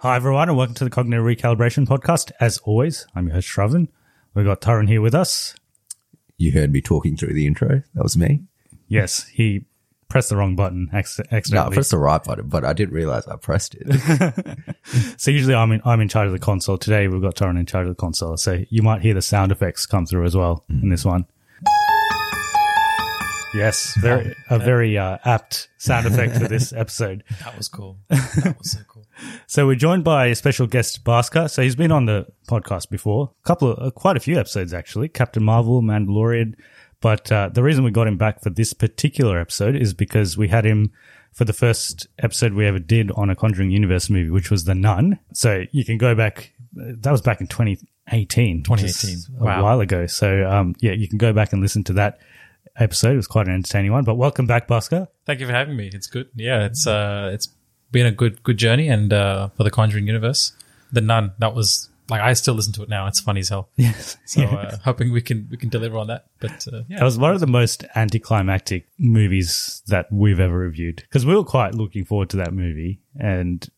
Hi, everyone, and welcome to the Cognitive Recalibration Podcast. As always, I'm your host, Shravan. We've got Taran here with us. You heard me talking through the intro. That was me. Yes, he pressed the wrong button acc- No, I accidentally. pressed the right button, but I didn't realize I pressed it. so usually I'm in, I'm in charge of the console. Today we've got Taran in charge of the console. So you might hear the sound effects come through as well in this one. Yes, very a very uh, apt sound effect for this episode. That was cool. That was so cool. So we're joined by a special guest, Basker. So he's been on the podcast before, a couple of, uh, quite a few episodes actually, Captain Marvel, Mandalorian. But uh, the reason we got him back for this particular episode is because we had him for the first episode we ever did on a Conjuring Universe movie, which was The Nun. So you can go back. uh, That was back in 2018. which is 2018. A while ago. So um, yeah, you can go back and listen to that episode. It was quite an entertaining one. But welcome back, Basker. Thank you for having me. It's good. Yeah, it's uh, it's been a good good journey, and uh, for the Conjuring universe, the Nun. That was like I still listen to it now. It's funny as hell. Yes. So uh, hoping we can we can deliver on that. But uh, yeah, That was one of the most anticlimactic movies that we've ever reviewed because we were quite looking forward to that movie and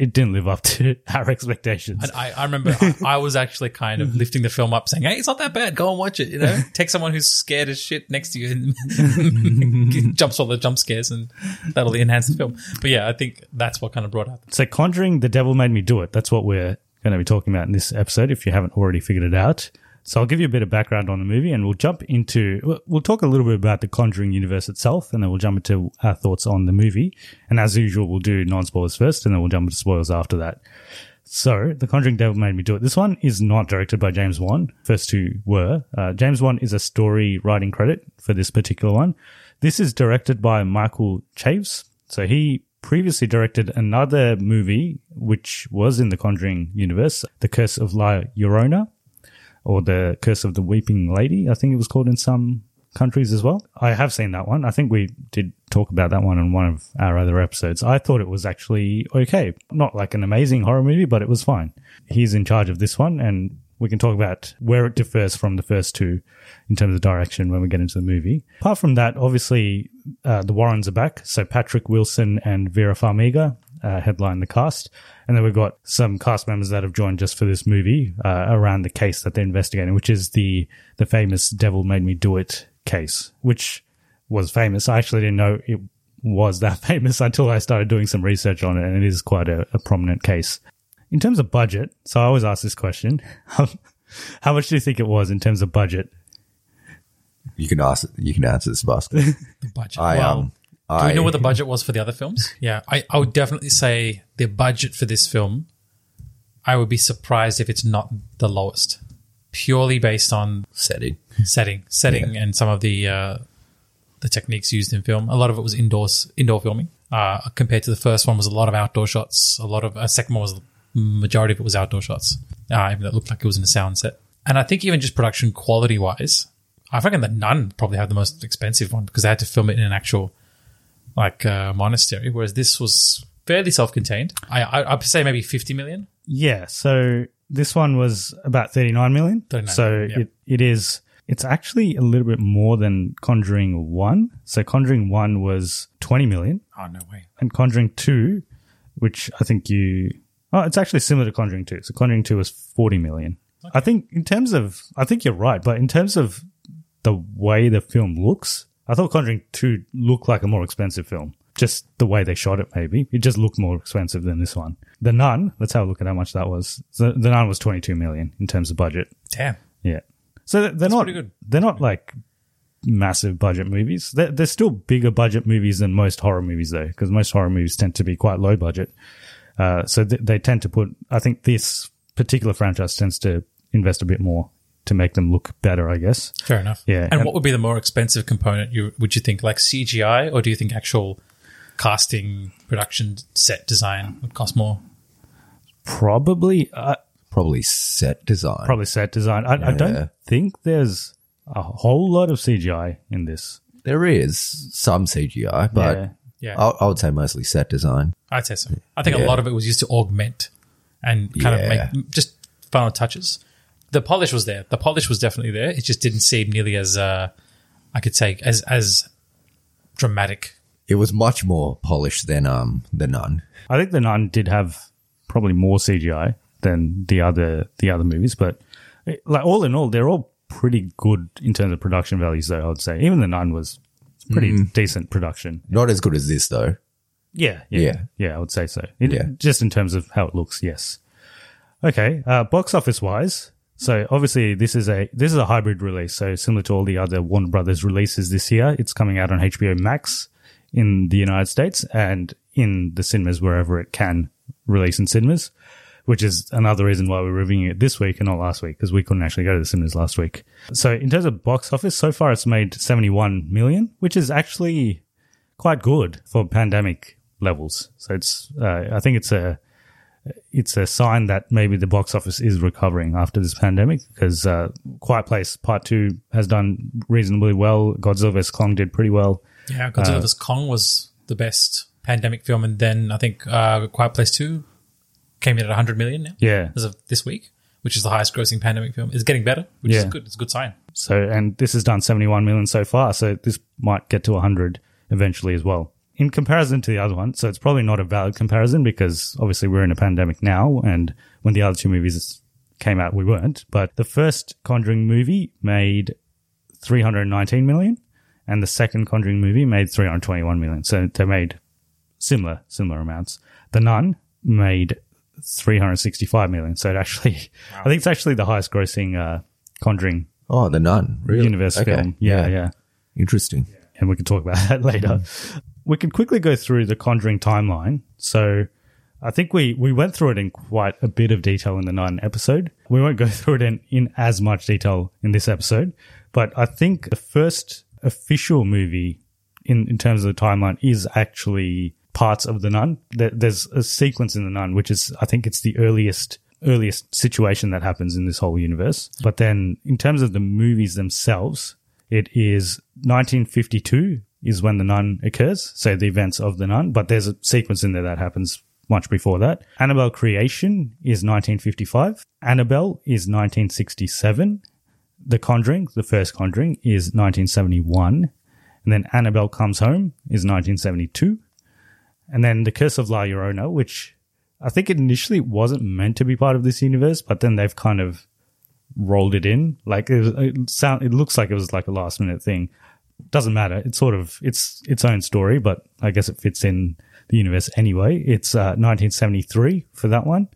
it didn't live up to our expectations. And I, I remember I, I was actually kind of lifting the film up, saying, "Hey, it's not that bad. Go and watch it." You know, take someone who's scared as shit next to you and jumps all the jump scares, and that'll enhance the film. But yeah, I think that's what kind of brought up. So, Conjuring, The Devil Made Me Do It. That's what we're going to be talking about in this episode if you haven't already figured it out. So, I'll give you a bit of background on the movie and we'll jump into, we'll- talk a little bit about the Conjuring universe itself and then we'll jump into our thoughts on the movie. And as usual, we'll do non spoilers first and then we'll jump into spoilers after that. So, The Conjuring Devil Made Me Do It. This one is not directed by James Wan. First two were. Uh, James Wan is a story writing credit for this particular one. This is directed by Michael Chaves. So he previously directed another movie which was in the Conjuring universe, The Curse of La Llorona, or The Curse of the Weeping Lady, I think it was called in some countries as well. I have seen that one. I think we did talk about that one in one of our other episodes. I thought it was actually okay. Not like an amazing horror movie, but it was fine. He's in charge of this one and we can talk about where it differs from the first two in terms of direction when we get into the movie. Apart from that, obviously, uh, the Warrens are back. So Patrick Wilson and Vera Farmiga uh, headline the cast. And then we've got some cast members that have joined just for this movie uh, around the case that they're investigating, which is the, the famous Devil Made Me Do It case, which was famous. I actually didn't know it was that famous until I started doing some research on it, and it is quite a, a prominent case. In terms of budget, so I always ask this question: How much do you think it was in terms of budget? You can ask. You can answer this, Basker. The budget. I well, um. Do I we know what the budget was for the other films? Yeah, I, I would definitely say the budget for this film. I would be surprised if it's not the lowest, purely based on setting. setting, setting, and some of the uh, the techniques used in film. A lot of it was indoors, indoor filming. uh, compared to the first one was a lot of outdoor shots. A lot of uh, second one was majority of it was outdoor shots. Uh, even though it looked like it was in a sound set. And I think even just production quality wise, I reckon the Nun probably had the most expensive one because they had to film it in an actual like uh, monastery, whereas this was fairly self-contained. I, I I'd say maybe fifty million. Yeah, so this one was about 39 million. 39, so yeah. it, it is it's actually a little bit more than Conjuring 1. So Conjuring 1 was 20 million Oh no way! and Conjuring 2 which I think you Oh, it's actually similar to Conjuring 2. So Conjuring 2 was 40 million. I think in terms of I think you're right, but in terms of the way the film looks, I thought Conjuring 2 looked like a more expensive film. Just the way they shot it, maybe. It just looked more expensive than this one. The Nun, let's have a look at how much that was. The, the Nun was 22 million in terms of budget. Damn. Yeah. So they're not, pretty good. they're not like massive budget movies. They're, they're still bigger budget movies than most horror movies though, because most horror movies tend to be quite low budget. Uh, so th- they tend to put, I think this particular franchise tends to invest a bit more to make them look better, I guess. Fair enough. Yeah, And, and- what would be the more expensive component? You would you think like CGI, or do you think actual casting, production, set design would cost more? Probably, uh, Probably set design. probably set design. I, I don't think there's a whole lot of CGI in this. There is some CGI, but Yeah. Yeah. I, I would say mostly set design. I'd say so. I think a lot of it was used to augment and kind Yeah. of make just final touches. The polish was there. The polish was definitely there. It just didn't seem nearly as uh, I could say as as dramatic. It was much more polished than um the Nun. I think the Nun did have probably more CGI than the other the other movies, but eh, like all in all, they're all pretty good in terms of production values. Though I would say even the Nun was pretty decent production. Not as good as this though. Yeah, yeah, Yeah. yeah. I would say so. It- Yeah. just in terms of how it looks. Yes. Okay. Uh, box office wise, so obviously this is a this is a hybrid release. So similar to all the other Warner Brothers releases this year, it's coming out on HBO Max in the United States and in the cinemas wherever it can release in cinemas. Which is another reason why we're reviewing it this week and not last week because we couldn't actually go to the cinemas last week. So in terms of box office, so far it's made 71 million, which is actually quite good for pandemic levels. So it's, uh, I think it's a, it's a sign that maybe the box office is recovering after this pandemic because uh, Quiet Place Part Two has done reasonably well. Godzilla vs Kong did pretty well. Yeah, Godzilla vs Kong was the best pandemic film, and then I think uh, Quiet Place Two came in at 100 million now Yeah. as of this week, which is the highest grossing pandemic film. It's getting better, which is good. It's a good sign. So and this has done 71 million so far. So this might get to 100 eventually as well. In comparison to the other one, so it's probably not a valid comparison because obviously we're in a pandemic now, and when the other two movies came out, we weren't. But the first Conjuring movie made 319 million, and the second Conjuring movie made 321 million. So they made similar similar amounts. The Nun made 365 million. So it actually, I think it's actually the highest grossing uh, Conjuring Oh, the Nun. Really? universe Okay. film. Yeah, yeah, Interesting. And we can talk about that later. We can quickly go through the Conjuring timeline. So I think we, we went through it in quite a bit of detail in the Nun episode. We won't go through it in, in as much detail in this episode, but I think the first official movie in, in terms of the timeline is actually parts of the Nun. There, there's a sequence in the Nun, which is, I think it's the earliest earliest situation that happens in this whole universe. But then in terms of the movies themselves, it is 1952 is when the nun occurs. So the events of the nun, but there's a sequence in there that happens much before that. Annabelle creation is 1955. Annabelle is 1967. The Conjuring, the first Conjuring is 1971. And then Annabelle comes home is 1972. And then The Curse of La Llorona, which I think initially wasn't meant to be part of this universe, but then they've kind of rolled it in. Like it, was- it sound, it looks like it was like a last minute thing. Doesn't matter. It's sort of it's its own story, but I guess it fits in the universe anyway. It's uh, 1973 for that one.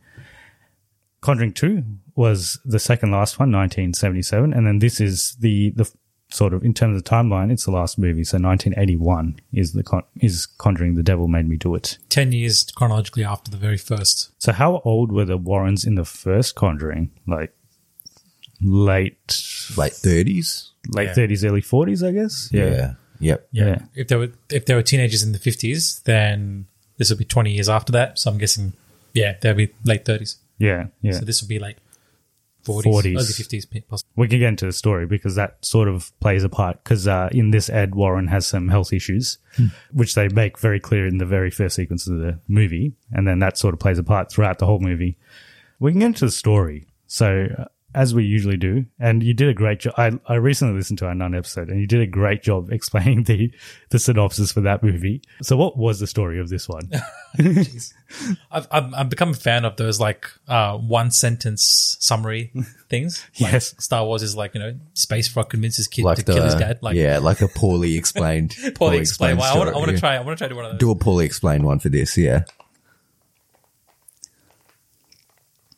Conjuring Two was the second last one, 1977, and then this is the the sort of in terms of the timeline, it's the last movie. So 1981 is the con- is Conjuring. The Devil Made Me Do It. 10 years chronologically after the very first. So how old were the Warrens in the first Conjuring? Like late Late 30s? late Yeah. thirties, early forties, I guess. Yeah. Yep. Yeah. Yeah. If they were if they were teenagers in the fifties, then this would be twenty years after that. So I'm guessing, yeah, they'll be late thirties. Yeah, yeah. So this would be like forties, 40s. early fifties, possibly. we can get into the story because that sort of plays a part. Because uh, in this, Ed, Warren has some health issues, which they make very clear in the very first sequence of the movie, and then that sort of plays a part throughout the whole movie. We can get into the story. So, uh, as we usually do, and you did a great job. I, I recently listened to our nun episode, and you did a great job explaining the the synopsis for that movie. So, what was the story of this one? I've, I've I've become a fan of those like uh, one sentence summary things. Like Yes. Star Wars is like you know space frog convinces kid Like to the kill his dad. Like yeah, like a poorly explained. poorly explained. Well, I want I want to yeah. try I want to try to do one of those. Do a poorly explained one for this. Yeah.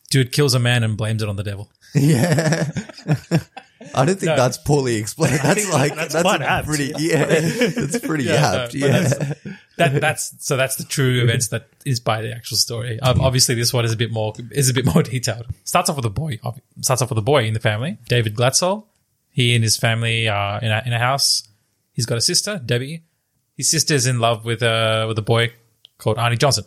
Dude kills a man and blames it on the devil. Yeah. I don't think No. that's poorly explained. That's like that's that's, quite a apt. pretty yeah. That's pretty Yeah, no, apt. but yeah. that's- That that's so that's the true events that is by the actual story. Um, obviously, this one is a bit more is a bit more detailed. Starts off with a boy. ob- Starts off with a boy in the family, David Glatzel. He and his family are in a, in a house. He's got a sister, Debbie. His sister's in love with a with a boy called Arnie Johnson.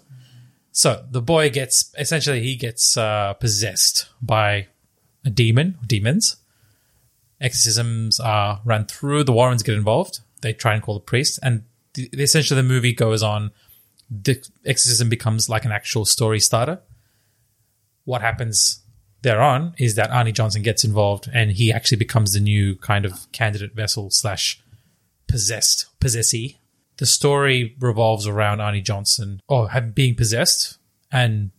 So the boy gets essentially he gets uh, possessed by a demon, demons. Exorcisms are run through. The Warrens get involved. They try and call the priest, and the, essentially the movie goes on. The exorcism becomes like an actual story starter. What happens thereon is that Arnie Johnson gets involved, and he actually becomes the new kind of candidate vessel slash possessed possessee. The story revolves around Arnie Johnson or being possessed, and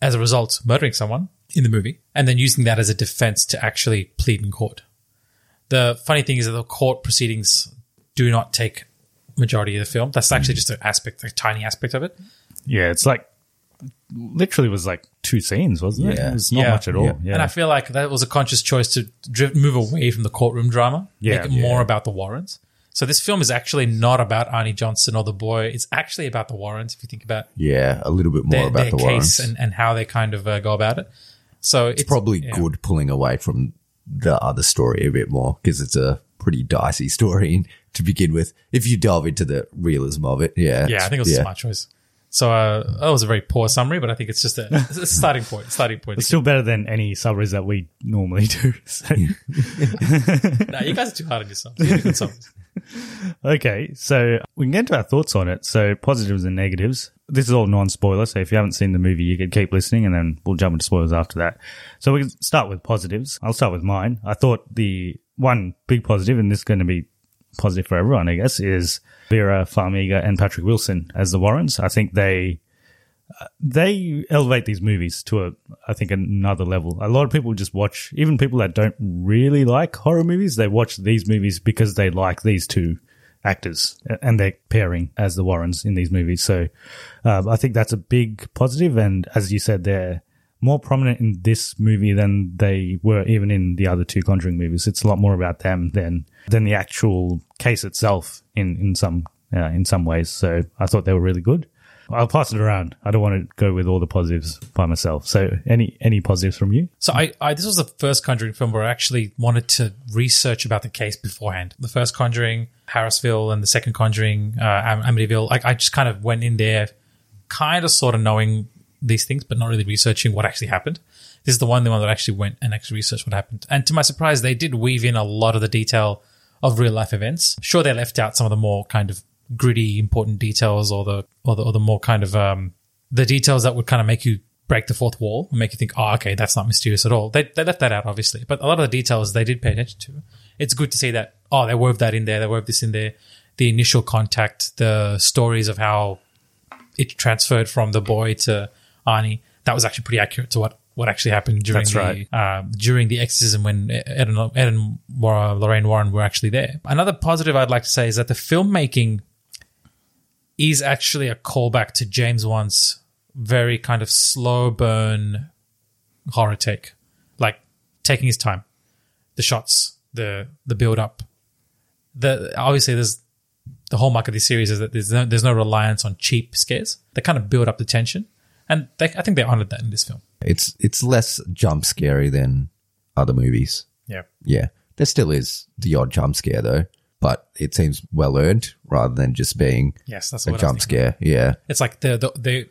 as a result, murdering someone in the movie, and then using that as a defense to actually plead in court. The funny thing is that the court proceedings do not take majority of the film. That's actually just an aspect, a tiny aspect of it. yeah, it's like literally was like two scenes, wasn't it? Yeah. It's not Yeah. much at all. Yeah. Yeah. And I feel like that was a conscious choice to drift, move away from the courtroom drama, Yeah, make it more about the Warrens. So this film is actually not about Arnie Johnson or the boy. It's actually about the Warrens. If you think about Yeah, a little bit more their, about their the case Warrens. and, and how they kind of uh, go about it. So it's, it's probably yeah. good pulling away from the other story a bit more because it's a pretty dicey story to begin with. If you delve into the realism of it, yeah, Yeah, I think it was a smart choice. So uh, that was a very poor summary, but I think it's just a, it's a starting point. Starting point. It's still better than any summaries that we normally do. So- nah, you guys are too hard on yourselves. You do good summaries. okay, so we can get into our thoughts on it. So positives and negatives. This is all non-spoiler, so if you haven't seen the movie, you can keep listening, and then we'll jump into spoilers after that. So we can start with positives. I'll start with mine. I thought the one big positive, and this is going to be positive for everyone, I guess, is Vera Farmiga and Patrick Wilson as the Warrens. I think they they elevate these movies to a, I think, another level. A lot of people just watch, even people that don't really like horror movies, they watch these movies because they like these two actors and their pairing as the Warrens in these movies. So um, I think that's a big positive. And as you said, they're more prominent in this movie than they were even in the other two Conjuring movies. It's a lot more about them than than the actual case itself in in some uh, in some ways. So I thought they were really good. I'll pass it around. I don't want to go with all the positives by myself. So any any positives from you? So I, I this was the first Conjuring film where I actually wanted to research about the case beforehand. The first Conjuring, Harrisville, and the second Conjuring, uh, Am- Amityville. I just kind of went in there, kind of sort of knowing these things, but not really researching what actually happened. This is the one the one that actually went and actually researched what happened. And to my surprise, they did weave in a lot of the detail of real life events. Sure, they left out some of the more kind of gritty, important details, or the or the, or the more kind of um, the details that would kind of make you break the fourth wall and make you think, oh, okay, that's not mysterious at all. They, they left that out, obviously. But a lot of the details they did pay attention to. It's good to see that, oh, they wove that in there, they wove this in there. The initial contact, the stories of how it transferred from the boy to Arnie, that was actually pretty accurate to what, what actually happened during That's the right. um, during the exorcism when Ed and, Ed and Lorraine Warren were actually there. Another positive I'd like to say is that the filmmaking is actually a callback to James Wan's very kind of slow burn horror take, like taking his time, the shots, the the build up. The obviously there's the hallmark of this series is that there's no, there's no reliance on cheap scares. They kind of build up the tension, and they, I think they honored that in this film. It's it's less jump scary than other movies. Yeah. Yeah, there still is the odd jump scare though, but it seems well earned rather than just being Yes, that's a what jump scare. Yeah. It's like the, the the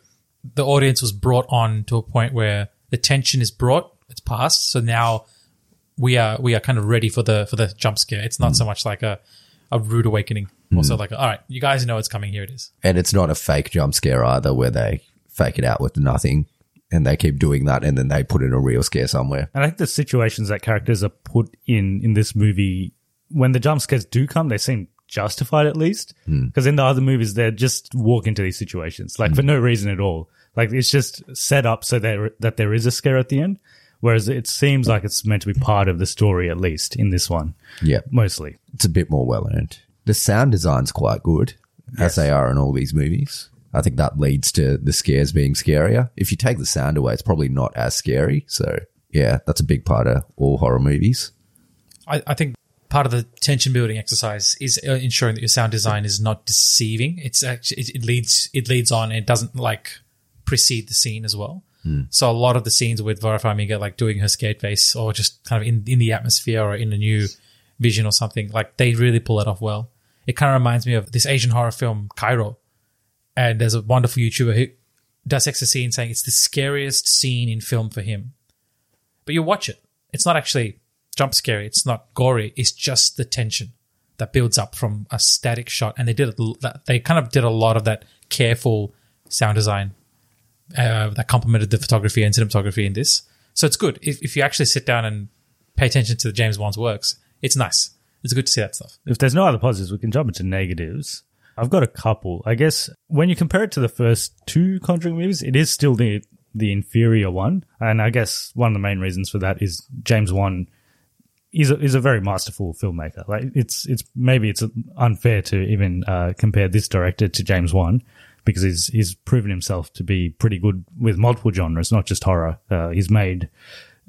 the audience was brought on to a point where the tension is brought, it's passed. So now we are we are kind of ready for the for the jump scare. It's not mm. so much like a a rude awakening. Also mm. like, all right, you guys know it's coming. Here it is. And it's not a fake jump scare either where they fake it out with nothing and they keep doing that and then they put in a real scare somewhere. And I think the situations that characters are put in in this movie, when the jump scares do come, they seem justified at least. Hmm. Because in the other movies, they just walk into these situations like for hmm. no reason at all. Like it's just set up so there that there is a scare at the end. Whereas it seems like it's meant to be part of the story at least in this one, Yeah. mostly. It's a bit more well earned. The sound design's quite good, as they are in all these movies. I think that leads to the scares being scarier. If you take the sound away, it's probably not as scary. So, yeah, that's a big part of all horror movies. I, I think part of the tension building exercise is uh, ensuring that your sound design is not deceiving. It's actually it, it leads it leads on and it doesn't like precede the scene as well. So a lot of the scenes with Vera Farmiga like doing her scared face or just kind of in in the atmosphere or in a new vision or something like they really pull it off well. It kind of reminds me of this Asian horror film Kairo, and there's a wonderful YouTuber who dissects a scene saying it's the scariest scene in film for him but you watch it. It's not actually jump scary. It's not gory. It's just the tension that builds up from a static shot. And they did they kind of did a lot of that careful sound design uh, that complemented the photography and cinematography in this. So it's good if, if you actually sit down and pay attention to the James Wan's works. It's nice. It's good to see that stuff. If there's no other positives, we can jump into negatives. I've got a couple. I guess when you compare it to the first two Conjuring movies, it is still the the inferior one, and I guess one of the main reasons for that is James Wan is a, is a very masterful filmmaker. Like it's it's maybe it's unfair to even uh, compare this director to James Wan because he's he's proven himself to be pretty good with multiple genres, not just horror. Uh, he's made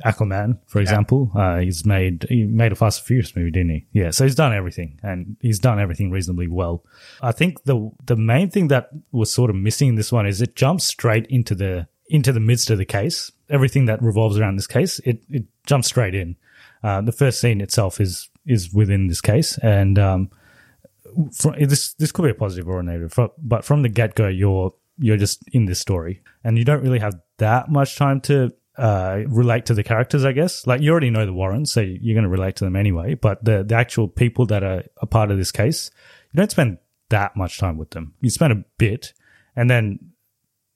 Aquaman, for example. Uh, he's made he made a Fast and Furious movie, didn't he? Yeah, so he's done everything, and he's done everything reasonably well. I think the the main thing that was sort of missing in this one is it jumps straight into the into the midst of the case. Everything that revolves around this case, it it jumps straight in. Uh, the first scene itself is is within this case, and um, from, this this could be a positive or a negative, but from the get go, you're you're just in this story, and you don't really have that much time to uh, relate to the characters. I guess like you already know the Warrens, so you're going to relate to them anyway. But the the actual people that are a part of this case, you don't spend that much time with them. You spend a bit, and then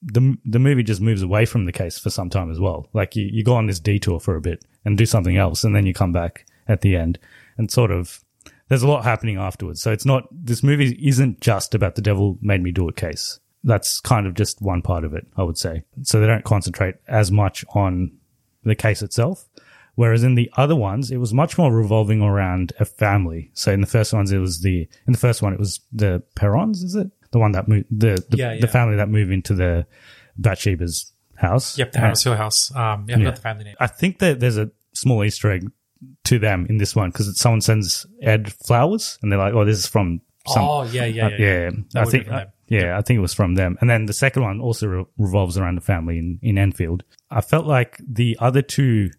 the the movie just moves away from the case for some time as well. Like you, you go on this detour for a bit and do something else, and then you come back at the end and sort of there's a lot happening afterwards. So it's not this movie isn't just about the devil made me do it case. That's kind of just one part of it, I would say. So they don't concentrate as much on the case itself. Whereas in the other ones, it was much more revolving around a family. So in the first ones, it was the in the first one, it was the Perrons, is it the one that moved the the, Yeah, yeah. the family that moved into the Bathsheba's house? Yep, the Uh, Harrisville House. Um, yeah, I yeah. the family name. I think that there's a small Easter egg to them in this one because someone sends Ed flowers and they're like, "Oh, this is from." Some, oh, yeah, yeah, uh, yeah. yeah. I think. from yeah, I think it was from them. And then the second one also re- revolves around the family in in Enfield. I felt like the other two,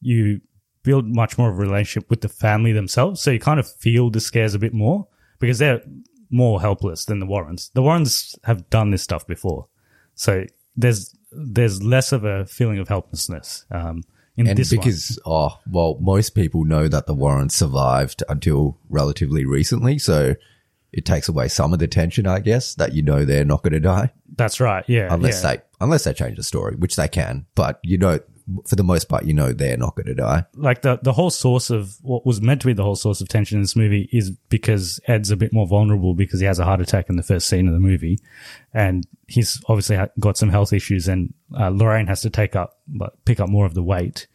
you build much more of a relationship with the family themselves, so you kind of feel the scares a bit more because they're more helpless than the Warrens. The Warrens have done this stuff before, so there's there's less of a feeling of helplessness. Um, in And this one. because, oh, well, most people know that the Warrens survived until relatively recently. So it takes away some of the tension, I guess, that you know they're not going to die That's right. Yeah. unless yeah. they, unless they change the story, which they can. But you know, for the most part, you know they're not going to die. like the the whole source of what was meant to be the whole source of tension in this movie is because Ed's a bit more vulnerable because he has a heart attack in the first scene of the movie, and he's obviously got some health issues, and uh, Lorraine has to take up pick up more of the weight.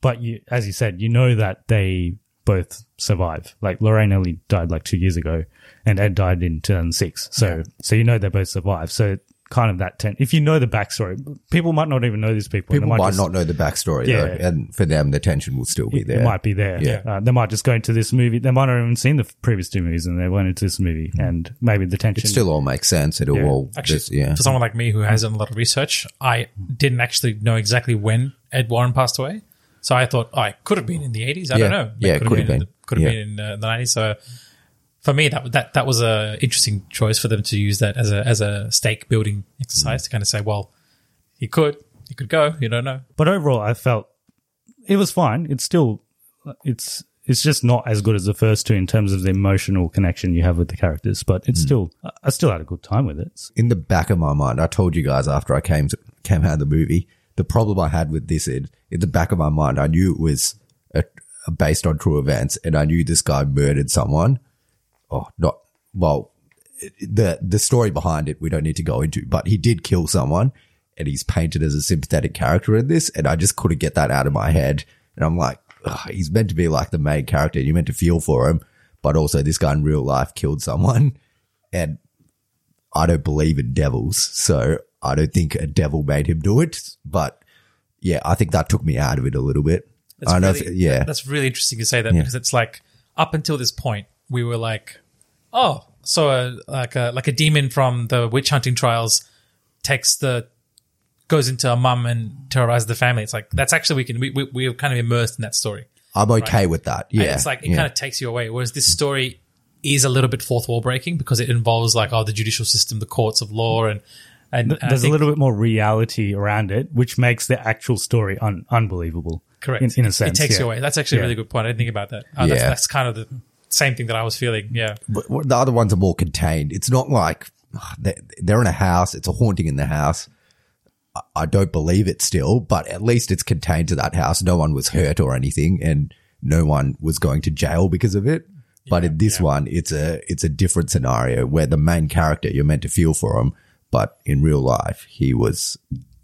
But you, as you said, you know that they both survive. Like Lorraine only died like two years ago, and Ed died in 2006. So so you know they both survive. So kind of that ten. If you know the backstory, people might not even know these people. they People might just- not know the backstory Yeah. though, and for them, the tension will still be there. it might be there. Yeah. Uh, they might just go into this movie. They might not have even seen the previous two movies, and they went into this movie, and maybe the tension. It still all makes sense. It'll Yeah. all Actually, just, yeah. for someone like me who has done a lot of research, I didn't actually know exactly when Ed Warren passed away. So I thought, oh, it could have been in the 80s. I Yeah. don't know. Yeah, it could have in been. the- Could have been in uh, the 90s. So for me that that that was a interesting choice for them to use that as a as a stake building exercise mm. to kind of say, well, he could he could go, you don't know. But overall, I felt it was fine. It's still, it's it's just not as good as the first two in terms of the emotional connection you have with the characters. But it's mm. still, I still had a good time with it. in the back of my mind, I told you guys after I came to, came out of the movie, the problem I had with this in, in the back of my mind, I knew it was a, a based on true events, and I knew this guy murdered someone. Oh, not well. The the story behind it we don't need to go into, but he did kill someone, and he's painted as a sympathetic character in this, and I just couldn't get that out of my head. And I'm like, ugh, he's meant to be like the main character, you're meant to feel for him, but also this guy in real life killed someone, and I don't believe in devils, so I don't think a devil made him do it. But yeah, I think that took me out of it a little bit. That's I know, really, if- yeah, that's really interesting to say that Yeah. because it's like up until this point we were like, oh, so a, like a like a demon from the witch hunting trials takes the goes into a mum and terrorizes the family. It's like that's actually we can we we we're kind of immersed in that story. I'm okay with that. Yeah, And it's like it yeah. kind of takes you away. Whereas this story is a little bit fourth wall breaking because it involves like oh the judicial system, the courts of law, and and, and I There's a little bit more reality around it, which makes the actual story un- unbelievable. correct In, in a sense. It takes yeah. you away. That's actually a really good point. I didn't think about that. Uh, that's, Yeah. that's kind of the same thing that I was feeling. Yeah. But the other ones are more contained. It's not like ah, they- they're in a house. It's a haunting in the house. I- I don't believe it still, but at least it's contained to that house. No one was hurt or anything, and no one was going to jail because of it. But in this one, it's a it's a different scenario where the main character you're meant to feel for him, but in real life he was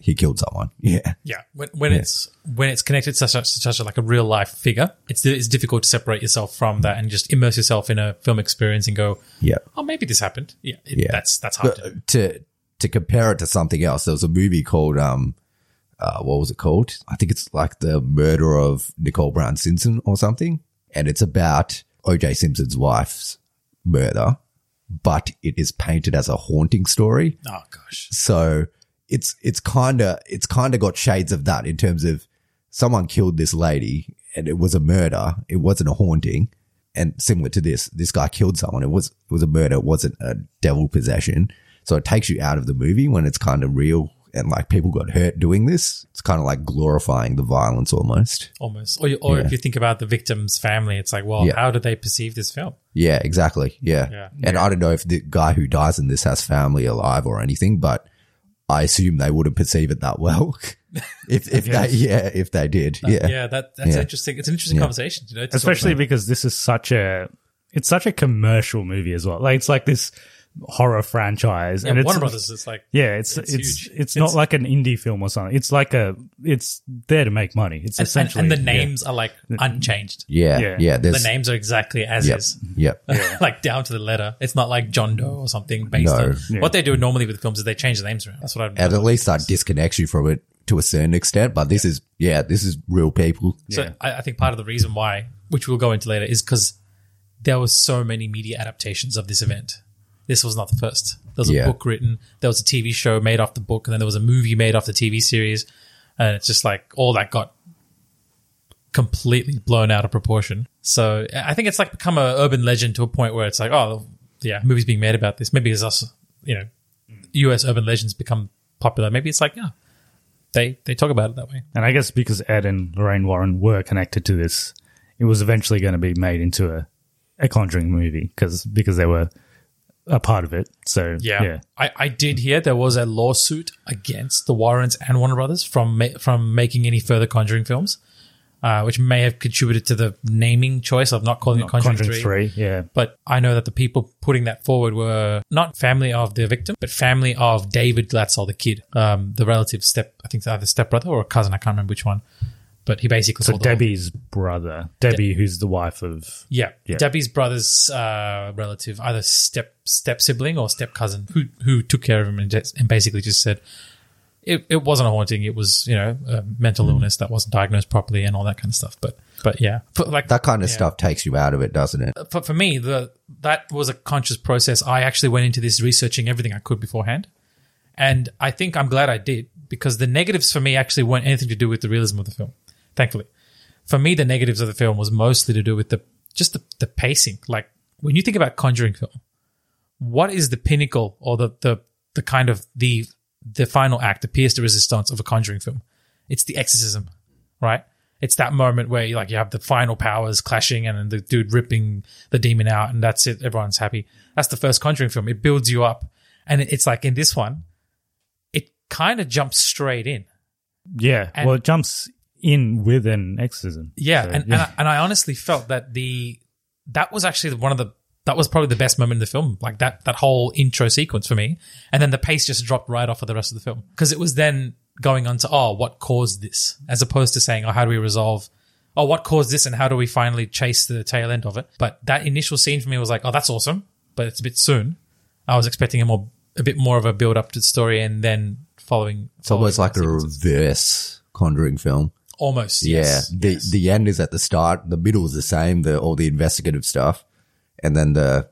he killed someone. Yeah, Yeah, when, when it's when it's connected to such, such a, like a real life figure, it's it's difficult to separate yourself from that and just immerse yourself in a film experience and go, yeah. oh, maybe this happened. Yeah, it, Yeah. that's that's hard. to do. To to compare it to something else, there was a movie called um, uh, what was it called? I think it's like the murder of Nicole Brown Simpson or something, and it's about O.J. Simpson's wife's murder, but it is painted as a haunting story. Oh gosh, So it's it's kind of it's kind of got shades of that in terms of someone killed this lady and it was a murder. It wasn't a haunting. And similar to this, this guy killed someone. It was it was a murder. It wasn't a devil possession. So it takes you out of the movie when it's kind of real and like people got hurt doing this. It's kind of like glorifying the violence almost. almost. Or or Yeah. if you think about the victim's family, it's like, well, Yeah. how do they perceive this film? Yeah, exactly. Yeah. Yeah. And I don't know if the guy who dies in this has family alive or anything, but I assume they wouldn't perceive it that well. if if they yeah, if they did. Yeah. Yeah, that that's Yeah. interesting. It's an interesting conversation, you know, especially because this is such a it's such a commercial movie as well. Like it's like this horror franchise, yeah, and it's Warner Brothers is like, yeah, it's it's it's it's, huge. not It's- like an indie film or something. It's like a it's there to make money. It's and, and, essentially and the yeah. names are like unchanged. Yeah. Yeah. Yeah. The names are exactly as Yep. is. Yep. like down to the letter. It's not like John Doe or something based No. on Yeah. what they do normally with films is they change the names around. That's what I've And at least that disconnects you from it to a certain extent. But this is, yeah, this is real people. So I, I think part of the reason why, which we'll go into later, is because there were so many media adaptations of this event. This was not the first. There was a book written, there was a TV show made off the book, and then there was a movie made off the TV series, and it's just like all that got completely blown out of proportion. So I think it's like become an urban legend to a point where it's like, oh yeah, movies being made about this. Maybe it's us, you know, U.S. urban legends become popular. Maybe it's like yeah, they they talk about it that way. And I guess because Ed and Lorraine Warren were connected to this, it was eventually going to be made into a, a Conjuring movie because because they were a part of it. So Yeah, yeah, I, I did hear there was a lawsuit against the Warrens and Warner Brothers from ma- from making any further Conjuring films, uh, which may have contributed to the naming choice of not calling it Conjuring, Conjuring 3. three. Yeah, But I know that the people putting that forward were not family of the victim, but family of David Glatzel, the kid, um, the relative step, I think it's either stepbrother or cousin, I can't remember which one. But he basically so told the whole- Debbie's brother, Debbie, who's the wife of yeah, Yeah. Debbie's brother's uh, relative, either step step sibling or step cousin, who who took care of him and, just, and basically just said it, it wasn't a haunting. It was you know a mental illness that wasn't diagnosed properly and all that kind of stuff. But but yeah, for, like That kind of yeah. stuff takes you out of it, doesn't it? For, for me, the that was a conscious process. I actually went into this researching everything I could beforehand, and I think I'm glad I did because the negatives for me actually weren't anything to do with the realism of the film. Thankfully, for me, the negatives of the film was mostly to do with the just the, the pacing. Like when you think about Conjuring film, what is the pinnacle or the the the kind of the the final act, the pièce de résistance of a Conjuring film? It's the exorcism, right? It's that moment where you like you have the final powers clashing and then the dude ripping the demon out, and that's it. Everyone's happy. That's the first Conjuring film. It builds you up, and it's like in this one, it kind of jumps straight in. Yeah. And- well, it jumps in with an exorcism. Yeah, So, and And, I, and I honestly felt that the that was actually one of the that was probably the best moment in the film, like that that whole intro sequence for me. And then the pace just dropped right off of the rest of the film because it was then going on to oh, what caused this, as opposed to saying oh, how do we resolve. Oh, what caused this, and how do we finally chase the tail end of it? But that initial scene for me was like, oh, that's awesome, but it's a bit soon. I was expecting a more, a bit more of a build up to the story, and then following. It's almost like a reverse Conjuring film. Almost. Yeah, yes, the yes. the end is at the start. The middle is the same. The all the investigative stuff, and then the,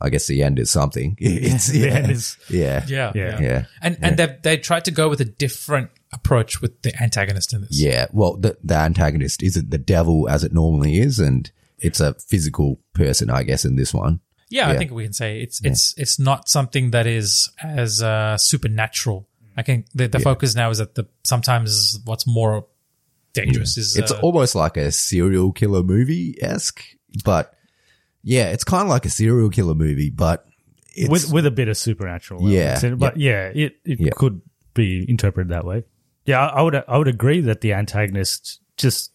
I guess the end is something. It's The yeah, end is- yeah, Yeah, Yeah. yeah, Yeah. And and they they tried to go with a different approach with the antagonist in this. Yeah. Well, the the antagonist isn't the devil as it normally is, and it's a physical person, I guess, in this one. yeah. I think we can say it's it's it's not something that is as uh, supernatural. I think the, the focus now is that the sometimes what's more dangerous is It's uh, almost like a serial killer movie esque, but yeah, it's kind of like a serial killer movie, but it's with with a bit of supernatural. Yeah, in but yeah, it it Yeah. could be interpreted that way. Yeah, I, I would I would agree that the antagonist just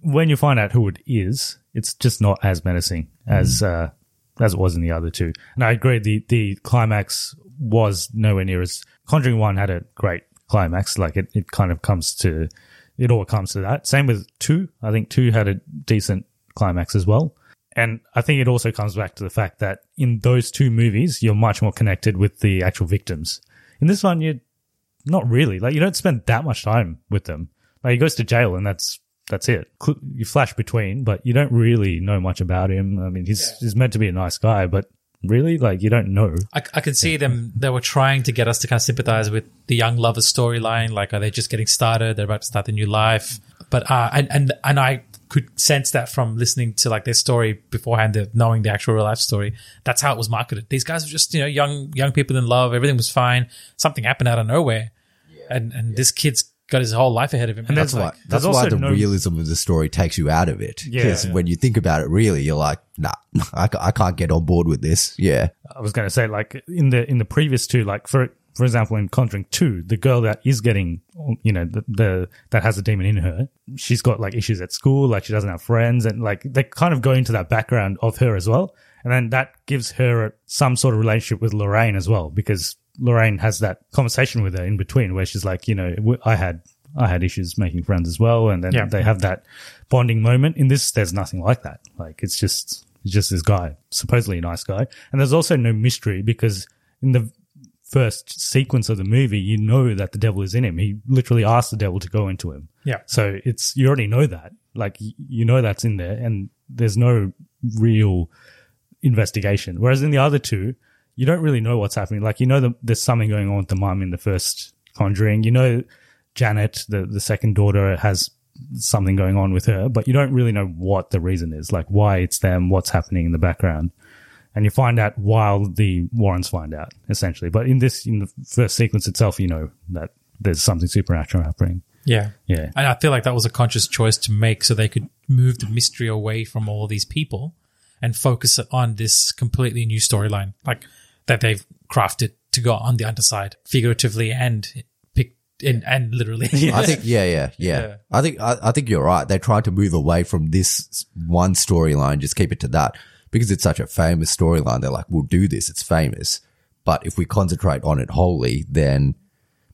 when you find out who it is, it's just not as menacing as Mm. uh, as it was in the other two. And I agree the the climax was nowhere near as Conjuring One had a great climax. Like it, it kind of comes to it all comes to that. Same with two. I think two had a decent climax as well. And I think it also comes back to the fact that in those two movies, you're much more connected with the actual victims. In this one, you're not really. Like, you don't spend that much time with them. Like, he goes to jail and that's, that's it. You flash between, but you don't really know much about him. I mean, he's, he's meant to be a nice guy, but really, like, you don't know. I, I can see them. They were trying to get us to kind of sympathize with the young lovers storyline. Like, are they just getting started? They're about to start their new life. But uh, and and and I could sense that from listening to like their story beforehand, the, knowing the actual real life story. That's how it was marketed. These guys were just you know young young people in love. Everything was fine. Something happened out of nowhere, and and this kid's got his whole life ahead of him. And That's There's why. like- that's why the no- realism of the story takes you out of it. Yeah. Because when you think about it, really, you're like, nah, I, I can't get on board with this. Yeah, I was going to say, like in the in the previous two, like for for example, in Conjuring Two, the girl that is getting, you know, the, the that has a demon in her, she's got like issues at school, like she doesn't have friends, and like they kind of go into that background of her as well, and then that gives her some sort of relationship with Lorraine as well, because Lorraine has that conversation with her in between where she's like, you know, I had I had issues making friends as well, and then Yeah. they have that bonding moment. In this, there's nothing like that. Like it's just it's just this guy, supposedly a nice guy, and there's also no mystery because in the first sequence of the movie, you know that the devil is in him. He literally asked the devil to go into him. Yeah. So it's you already know that, like you know that's in there, and there's no real investigation. Whereas in the other two, you don't really know what's happening. Like you know that there's something going on with the mum in the first Conjuring. You know Janet, the the second daughter, has something going on with her, but you don't really know what the reason is, like why it's them, what's happening in the background. And you find out while the Warrens find out, essentially. But in this, in the first sequence itself, you know that there's something supernatural happening. Yeah. Yeah. And I feel like that was a conscious choice to make so they could move the mystery away from all these people and focus it on this completely new storyline, like that they've crafted to go on the underside, figuratively and pick and, and literally. I think, yeah, yeah, yeah. Yeah. I think, I, I think you're right. They tried to move away from this one storyline, just keep it to that because it's such a famous storyline. They're like, we'll do this. It's famous. But if we concentrate on it wholly, then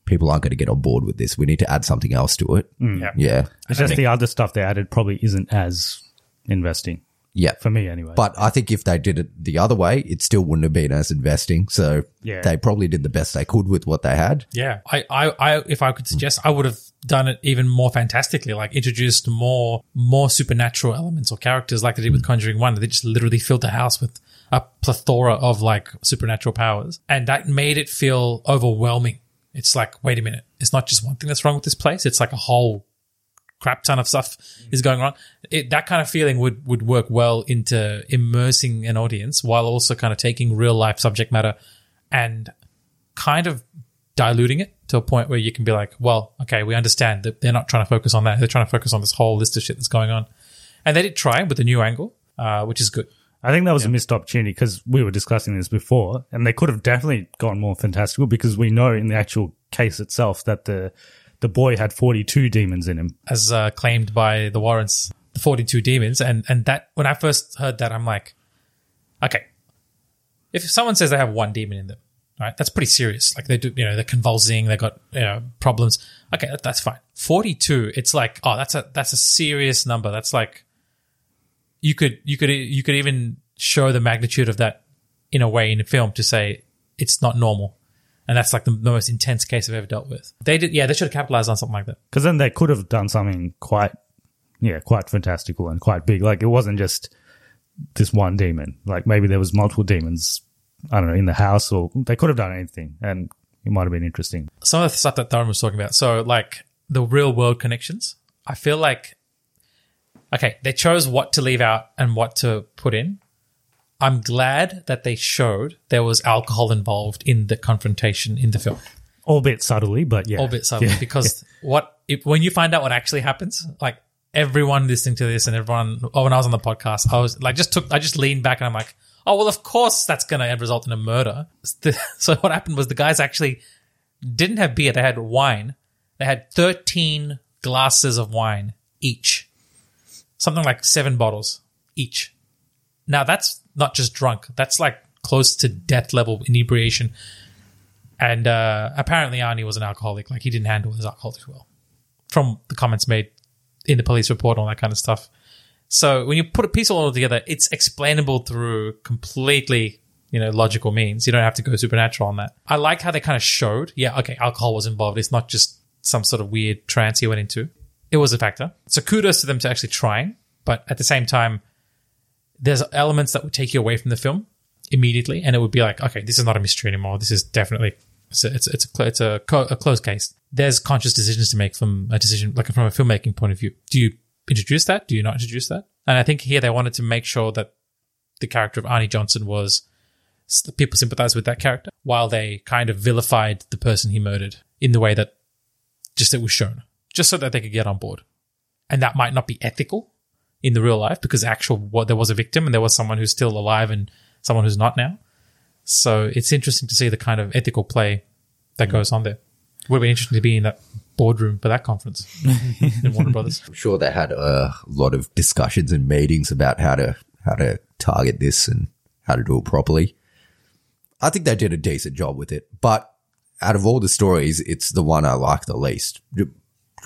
people aren't going to get on board with this. We need to add something else to it. Yeah. Yeah. It's just the other stuff they added probably isn't as investing Yeah. for me anyway. But I think if they did it the other way, it still wouldn't have been as investing. So Yeah. they probably did the best they could with what they had. Yeah, I, I, I, if I could suggest, I would have done it even more fantastically, like introduced more, more supernatural elements or characters, like they did with Conjuring One. They just literally filled the house with a plethora of like supernatural powers, and that made it feel overwhelming. It's like, wait a minute, it's not just one thing that's wrong with this place; it's like a whole crap ton of stuff is going on. It, that kind of feeling would would work well into immersing an audience while also kind of taking real life subject matter and kind of diluting it to a point where you can be like, well, okay, we understand that they're not trying to focus on that. They're trying to focus on this whole list of shit that's going on. And they did try with a new angle, uh, which is good. I think that was a missed opportunity because we were discussing this before, and they could have definitely gone more fantastical because we know in the actual case itself that the the boy had forty two demons in him. as uh, claimed by the Warrens, the 42 demons. And, and that, when I first heard that, I'm like, okay, if someone says they have one demon in them, right, that's pretty serious. Like they do, you know, they're convulsing, they've got, you know, problems. Okay, that, that's fine. 42, it's like, oh, that's a, that's a serious number. That's like, you could, you could, you could even show the magnitude of that in a way in a film to say it's not normal. And that's like the, the most intense case I've ever dealt with. They did, yeah, they should have capitalized on something like that. Because then they could have done something quite, yeah, quite fantastical and quite big. Like it wasn't just this one demon. Like maybe there was multiple demons. I don't know in the house, or they could have done anything, and it might have been interesting. some of the stuff that Darren was talking about. So, like the real world connections, I feel like, okay, they chose what to leave out and what to put in. I'm glad that they showed there was alcohol involved in the confrontation in the film, Albeit subtly, but yeah, a bit subtle, Yeah. because what if, when you find out what actually happens, like everyone listening to this and everyone, oh, when I was on the podcast, I was like, just took, I just leaned back and I'm like, oh, well, of course that's going to result in a murder. So what happened was the guys actually didn't have beer. They had wine. They had 13 glasses of wine each. Something like seven bottles each. Now that's not just drunk. That's like close to death level inebriation. And uh, apparently Arnie was an alcoholic. Like he didn't handle his alcohol too well. From the comments made in the police report, all that kind of stuff. So when you put a piece all together, it's explainable through completely, you know, logical means. You don't have to go supernatural on that. I like how they kind of showed, yeah, okay, alcohol was involved. It's not just some sort of weird trance he went into. It was a factor. So kudos to them to actually trying, but at the same time, there's elements that would take you away from the film immediately, and it would be like, okay, this is not a mystery anymore. This is definitely it's a, it's a, it's a, it's a, co- a closed case. There's conscious decisions to make from a decision, like from a filmmaking point of view. Do you introduce that? Do you not introduce that? And I think here they wanted to make sure that the character of Arnie Johnson was people sympathize with that character, while they kind of vilified the person he murdered in the way that just it was shown, just so that they could get on board. And that might not be ethical in the real life because actual what there was a victim and there was someone who's still alive and someone who's not now. So it's interesting to see the kind of ethical play that mm. goes on there. Would be interesting to be in that boardroom for that conference in Warner Brothers. I'm sure they had a lot of discussions and meetings about how to how to target this and how to do it properly. I think they did a decent job with it, but out of all the stories, it's the one I like the least,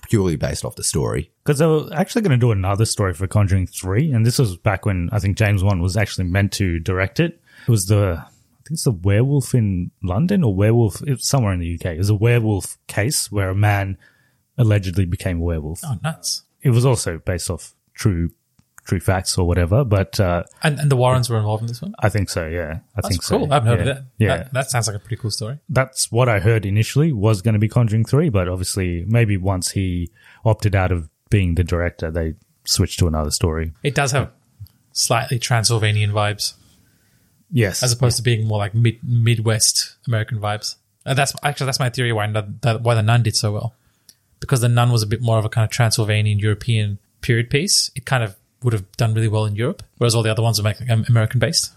purely based off the story. Because they were actually going to do another story for Conjuring 3, and this was back when I think James Wan was actually meant to direct it. It was the, I think it's the werewolf in London or werewolf, it was somewhere in the UK. It was a werewolf case where a man allegedly became a werewolf. Oh, nuts. It was also based off true, true facts or whatever, but, uh, And, and the Warrens were involved in this one? I think so, yeah. I That's think cool. so. I haven't heard yeah. of that. Yeah. That, that sounds like a pretty cool story. that's what I heard initially was going to be Conjuring 3, but obviously maybe once he opted out of being the director, they switched to another story. It does have slightly Transylvanian vibes Yes. as opposed to being more like mid Midwest American vibes. And that's actually that's my theory why why the Nun did so well, because the Nun was a bit more of a kind of Transylvanian European period piece. It kind of would have done really well in Europe, whereas all the other ones are American based.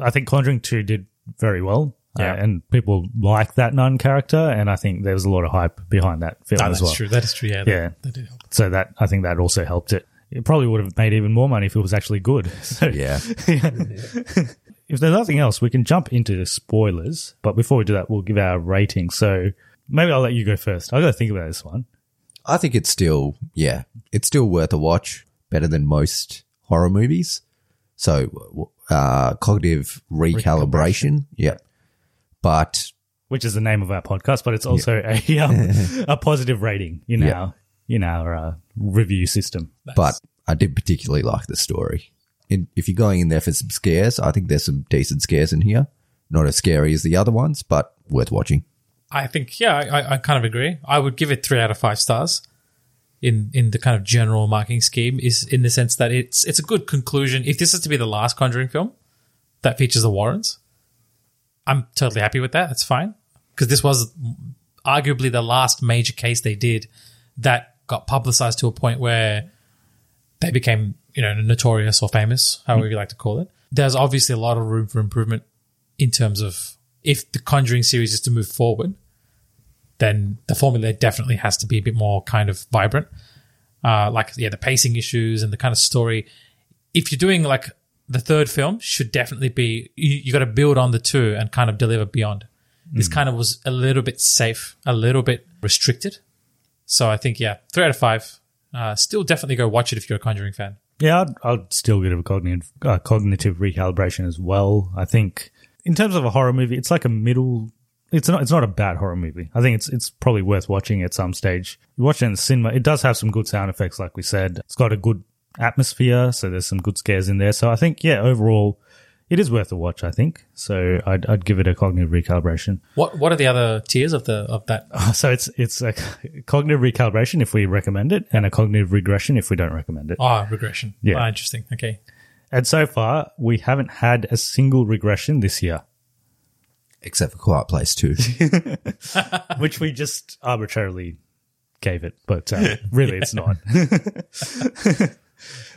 I think Conjuring 2 did very well. uh, Yeah. and people like that nun character, and I think there was a lot of hype behind that film Oh, as that's well. true. That is true. Yeah. Yeah. That, that did help. So that I think that also helped it. It probably would have made even more money if it was actually good. So Yeah. if there's nothing else, we can jump into the spoilers. But before we do that, we'll give our rating. So maybe I'll let you go first. I've got to think about this one. I think it's still, yeah, it's still worth a watch. Better than most horror movies. So, uh, cognitive recalibration. Yeah. But which is the name of our podcast, but it's also a um, a positive rating in Yeah. our in our uh, review system. but I did particularly like the story. In, if you're going in there for some scares, I think there's some decent scares in here. Not as scary as the other ones, but worth watching. I think, yeah, I, I kind of agree. I would give it three out of five stars. In in the kind of general marking scheme is in the sense that it's it's a good conclusion. If this is to be the last Conjuring film that features the Warrens, I'm totally happy with that. That's fine because this was arguably the last major case they did that got publicized to a point where they became you know notorious or famous, however you like to call it. There's obviously a lot of room for improvement in terms of if the Conjuring series is to move forward, then the formula definitely has to be a bit more kind of vibrant. Uh, like yeah, the pacing issues and the kind of story. If you're doing like the third film, should definitely be you, you got to build on the two and kind of deliver beyond. This kind of was a little bit safe, a little bit restricted. So I think yeah, three out of five. Uh, still definitely go watch it if you're a Conjuring fan. Yeah, I'd, I'd still give it a cognitive, uh, cognitive recalibration as well. I think in terms of a horror movie, it's like a middle. It's not. It's not a bad horror movie. I think it's it's probably worth watching at some stage. You watch it in the cinema. It does have some good sound effects, like we said. It's got a good atmosphere, so there's some good scares in there. So I think yeah, overall, it is worth a watch. I think so. I'd, I'd give it a cognitive recalibration. What what are the other tiers of the of that? So it's it's a cognitive recalibration if we recommend it, and a cognitive regression if we don't recommend it. Ah, regression. Yeah. Ah, interesting. Okay. And so far, we haven't had a single regression this year, Except for Quiet Place 2. which we just arbitrarily gave it, but uh, really it's not.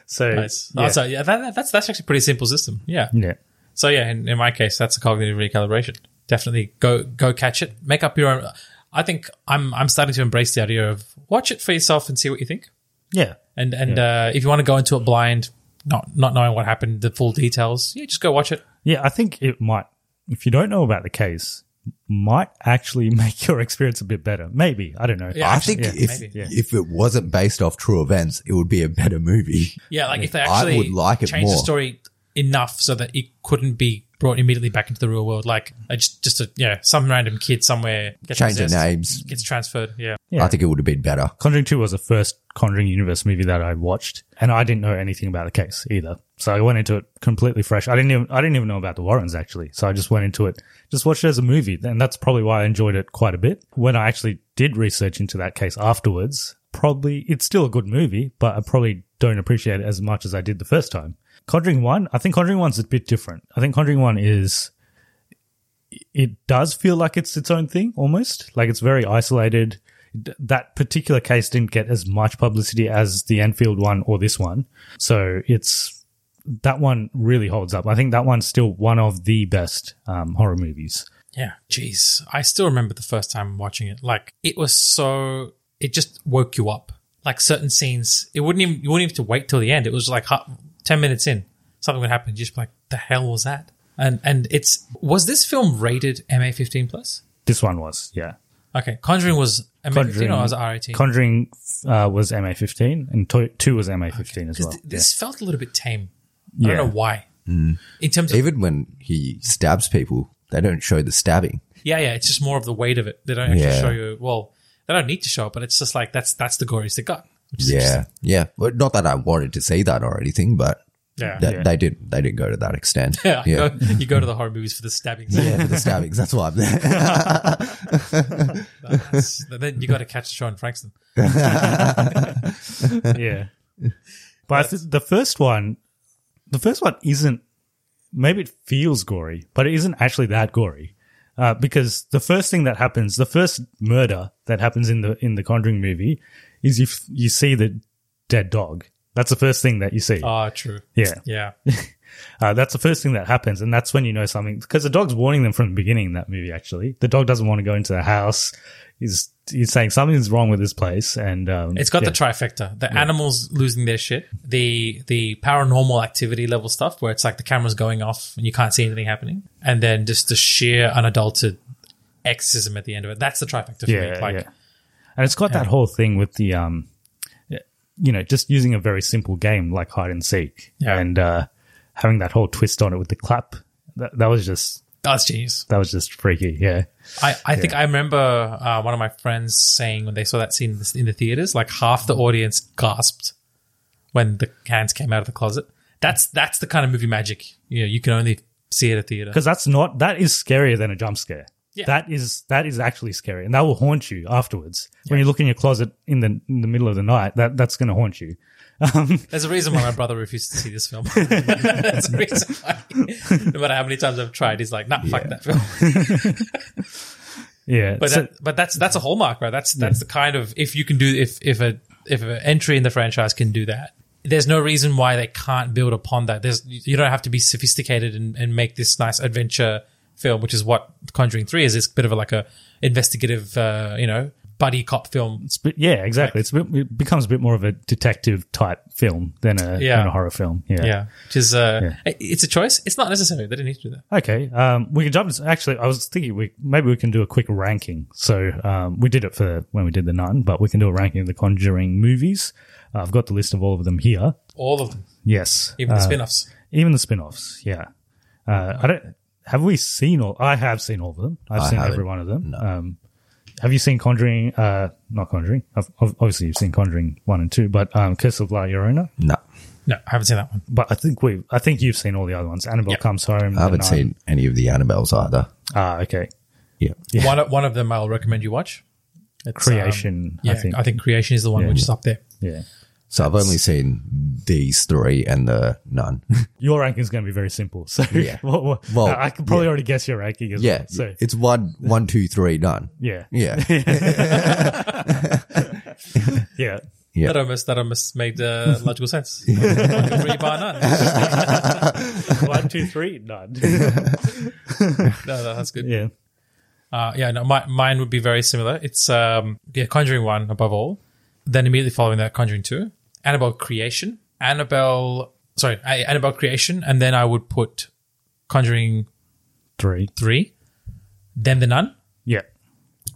so, Nice. yeah. Oh, so yeah, that, that's that's actually a pretty simple system. Yeah. yeah. So yeah, in, in my case, that's a cognitive recalibration. Definitely go go catch it. Make up your own. I think I'm I'm starting to embrace the idea of watch it for yourself and see what you think. Yeah. And and uh, if you want to go into it blind, not not knowing what happened, the full details, yeah, just go watch it. Yeah, I think it might, if you don't know about the case, might actually make your experience a bit better. Maybe. I don't know. Yeah, I actually, think yeah, if maybe. Yeah. if it wasn't based off true events, it would be a better movie. Yeah, like if they I actually would like it change the story enough so that it couldn't be brought immediately back into the real world, like just just a yeah, some random kid somewhere gets Change their possessed, names. gets transferred. Yeah, Yeah. I think it would have been better. Conjuring 2 was the first Conjuring Universe movie that I watched, and I didn't know anything about the case either. So I went into it completely fresh. I didn't even, I didn't even know about the Warrens actually. So I just went into it, just watched it as a movie. And that's probably why I enjoyed it quite a bit. When I actually did research into that case afterwards, probably it's still a good movie, but I probably don't appreciate it as much as I did the first time. Conjuring 1, I think Conjuring 1's a bit different. I think Conjuring 1 is, it does feel like it's its own thing almost. Like it's very isolated. That particular case didn't get as much publicity as the Enfield one or this one. So it's, that one really holds up. I think that one's still one of the best um, horror movies. yeah. Jeez, I still remember the first time watching it. Like it was so, it just woke you up. Like certain scenes, it wouldn't even you wouldn't even have to wait till the end. It was like hu- ten minutes in, something would happen. You just be like, the hell was that? And and it's was this film rated MA fifteen plus? This one was, yeah. Okay, Conjuring was MA fifteen or was R eighteen? Conjuring uh, was MA15 and to- 2 was MA15 as well. this felt a little bit tame. I Yeah. don't know why. In terms of Even when he stabs people, they don't show the stabbing. yeah, yeah, it's just more of the weight of it. They don't actually Yeah. show you. Well, they don't need to show it, but it's just like that's that's the goriest they got. Which is Yeah, yeah. Well, not that I wanted to say that or anything, but yeah, they, Yeah. they didn't. They didn't go to that extent. yeah. yeah. Go- you go to the horror movies for the stabbings. Yeah, for the stabbings. That's why I'm there. That's- then you got to catch Sean Frankston. yeah. But I th- the first one, the first one isn't, maybe it feels gory, but it isn't actually that gory. Uh, because the first thing that happens, the first murder that happens in the, in the Conjuring movie is you, f- you see the dead dog. That's the first thing that you see. Ah, true. yeah. Yeah, Uh, that's the first thing that happens. And that's when you know something, because the dog's warning them from the beginning in that movie, actually. The dog doesn't want to go into the house. He's, he's saying something's wrong with this place. And, um, it's got yeah. the trifecta: the animals losing their shit, the the paranormal activity level stuff where it's like the camera's going off and you can't see anything happening, and then just the sheer unadulterated exorcism at the end of it. That's the trifecta for yeah, me. Like, yeah. And it's got that whole thing with the um, you know, just using a very simple game like hide and seek, Yeah. and uh, having that whole twist on it with the clap. That that was just that's genius. that was just freaky. Yeah, I, I think I remember uh, one of my friends saying when they saw that scene in the, in the theaters, like half the audience gasped when the hands came out of the closet. That's that's the kind of movie magic you know you can only see it at a theater. because that's not that is scarier than a jump scare. Yeah. That is that is actually scary, and that will haunt you afterwards. When you look in your closet in the in the middle of the night, that that's going to haunt you. Um, there's a reason why my brother refused to see this film. That's the reason why. No matter how many times I've tried, he's like, nah, fuck that film. Yeah, But so- that, but that's that's a hallmark, right? That's that's the kind of if you can do if if a if an entry in the franchise can do that, there's no reason why they can't build upon that. There's you don't have to be sophisticated and, and make this nice adventure film, which is what Conjuring Three is. It's a bit of a, like a investigative, uh, you know, buddy cop film. Bit- yeah, exactly. It's a bit, it becomes a bit more of a detective type film than a, Yeah. than a horror film. Yeah. Yeah, which is uh, Yeah. it's a choice. It's not necessary. They didn't need to do that. Okay. Um, we can jump. into- Actually, I was thinking we maybe we can do a quick ranking. So um, we did it for when we did the Nun, but we can do a ranking of the Conjuring movies. Uh, I've got the list of all of them here. All of them, Yes, even the Uh, spin-offs. even the spin-offs. Yeah. Uh, I don't. Have we seen all? I have seen all of them. I've I seen haven't. every one of them. No. Um, have you seen Conjuring? Uh, not Conjuring. Ob- ob- Obviously, you've seen Conjuring one and two, but um, Curse of La Llorona. No, No, I haven't seen that one. But I think we. I think you've seen all the other ones. Annabelle Yeah. comes home. I haven't The Nun. seen any of the Annabelles either. Ah, okay. Yeah. One of, one of them I'll recommend you watch. It's, Creation. um, yeah, I think. Creation is the one Yeah. which is up there. Yeah. So I've only seen these three and the none. Your ranking is going to be very simple. So Yeah. well, well, Well, I can probably yeah. already guess your ranking as yeah, well. So it's one, one, two, three, none. yeah, Yeah, yeah. Yeah. That almost that almost made uh, logical sense. Three bar none. One, two, three, none. No, no, that's good. yeah. Uh, yeah, no, my, mine would be very similar. It's um, yeah, Conjuring one above all. Then immediately following that, Conjuring two, Annabelle Creation, Annabelle. Sorry, I- Annabelle Creation, and then I would put Conjuring Three. three, then the Nun. Yeah.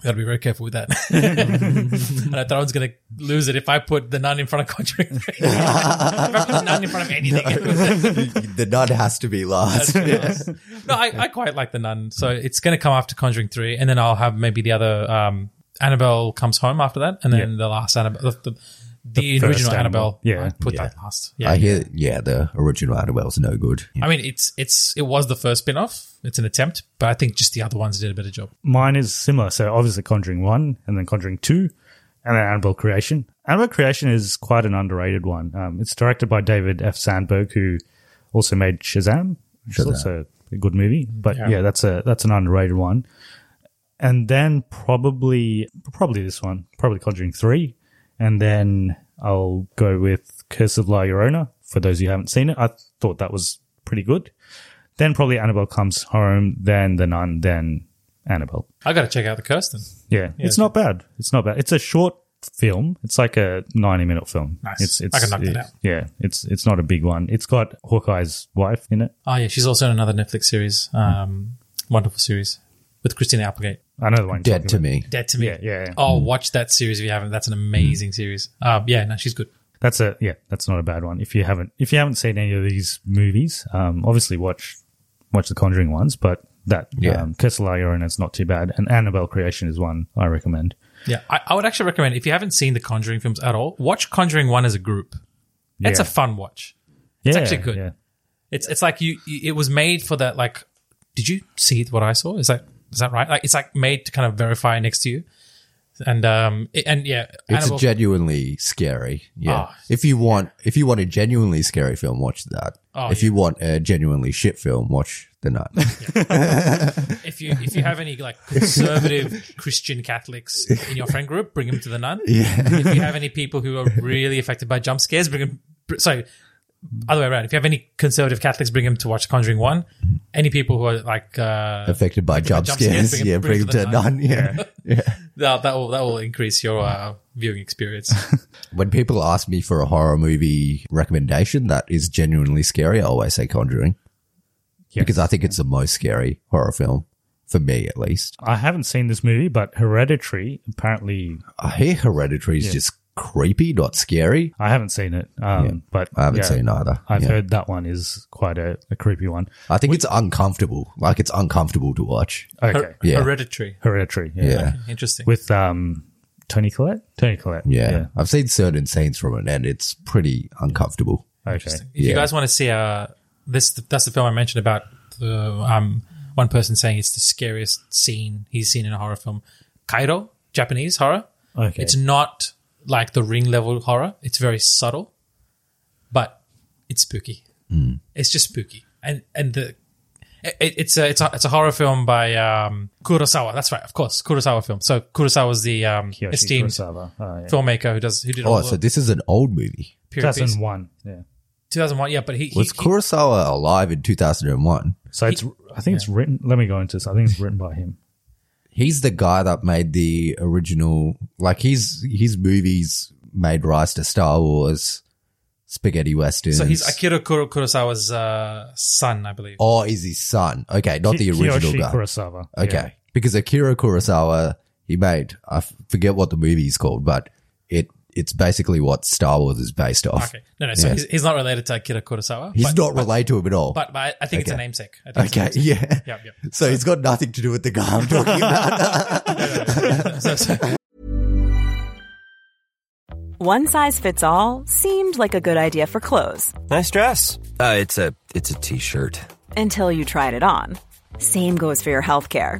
Gotta be very careful with that. and I thought I was gonna lose it if I put the Nun in front of Conjuring three. if I put the Nun in front of anything, the Nun has to be last. no, I, I quite like the Nun. So it's going to come after Conjuring three, and then I'll have maybe the other um, Annabelle comes home after that, and then the last Annabelle, the, the, the, first original Annabelle. Annabelle. Yeah. I put Yeah. that last. Yeah, I hear, yeah, the original Annabelle Annabelle's no good. I mean, it's it's it was the first spin off. It's an attempt, but I think just the other ones did a better job. Mine is similar. So obviously Conjuring 1 and then Conjuring 2 and then Annabelle Creation. Annabelle Creation is quite an underrated one. Um, it's directed by David F. Sandberg, who also made Shazam, which is Shazam. also a good movie. But Yeah. yeah. that's a that's an underrated one. And then probably probably this one, probably Conjuring 3. And then I'll go with Curse of La Llorona. For those who haven't seen it, I thought that was pretty good. Then probably Annabelle Comes Home, then The Nun, then Annabelle. I got to check out the Kirsten. Yeah, it's not bad. It's not bad. It's a short film. It's like a ninety-minute film. Nice. It's, it's I can knock that it- out. Yeah, it's it's not a big one. It's got Hawkeye's wife in it. Oh yeah, she's also in another Netflix series, um, wonderful series with Christina Applegate. I know the one. Dead to about. me. Dead to me. Yeah, yeah, yeah. Oh, watch that series if you haven't. That's an amazing series. Uh, yeah, no, she's good. That's a yeah. That's not a bad one. If you haven't if you haven't seen any of these movies, um, obviously watch watch the Conjuring ones. But that Yeah. um, Curse of La Llorona is not too bad, and Annabelle Creation is one I recommend. Yeah, I, I would actually recommend if you haven't seen the Conjuring films at all, watch Conjuring One as a group. It's a fun watch. Yeah, actually good. Yeah. It's it's like you. you- It was made for that. Like, did you see what I saw? Is that is that right? Like, it's like made to kind of verify next to you, and um it- and yeah, It's genuinely scary. Yeah. Oh. If you want, if you want a genuinely scary film, watch that. Oh, if you want a genuinely shit film, watch The Nun. if you if you have any like conservative Christian Catholics in your friend group, bring them to the nun. Yeah. If you have any people who are really affected by jump scares, bring them. Sorry, other way around. If you have any conservative Catholics, bring them to watch Conjuring One. Any people who are like uh, Affected by jump, jump scares, scares. bring 'em- yeah, bring to to The Nun. Yeah. yeah. that that will that will increase your uh, viewing experience. When people ask me for a horror movie recommendation that is genuinely scary, I always say Conjuring. Because I think it's the most scary horror film. For me, at least. I haven't seen this movie, but Hereditary apparently I hear Hereditary is just creepy, not scary. I haven't seen it. Um, Yeah. but I haven't yeah, seen either. I've Yeah. heard that one is quite a, a creepy one. I think it's uncomfortable. Like it's uncomfortable to watch. Okay, Her- Yeah. Hereditary. Hereditary. Yeah. Yeah. Interesting. with um Toni Collette. Toni Collette. Yeah. I've seen certain scenes from it and it's pretty uncomfortable. Okay. If you guys want to see uh this that's the film I mentioned about the um one person saying it's the scariest scene he's seen in a horror film. Kairo, Japanese horror. Okay. It's not like the ring level horror. It's very subtle, but it's spooky. It's just spooky, and and the it, it's a it's a it's a horror film by um, Kurosawa. That's right, of course, Kurosawa film. So Kurosawa was the um, Kiyoshi esteemed Kurosawa. Oh, yeah. filmmaker who does who did all Oh, the so this is an old movie. period 2001. Yeah. 2001. Yeah, but he, he, Was he- Kurosawa alive in 2001? So it's, I think it's written, let me go into this. I think it's written by him. He's the guy that made the original, like his his movies made rise to Star Wars, spaghetti westerns. so he's Akira Kurosawa's uh, son, I believe. Oh, is his son? Okay, not the Ki- original Kiyoshi guy. Kurosawa. Okay, Yeah. because Akira Kurosawa, he made I f- forget what the movie is called, but it it's basically what Star Wars is based off. Okay, no, no. So Yeah. he's, he's not related to Akira Kurosawa. He's but, not related to him at all. but, but I- I think it's a namesake. I think okay, it's a namesake. yeah. Yep, yep. So he's got nothing to do with the guy I'm talking about. So- so- One size fits all seemed like a good idea for clothes Nice dress. Uh, it's a it's a t-shirt. until you tried it on. Same goes for your healthcare.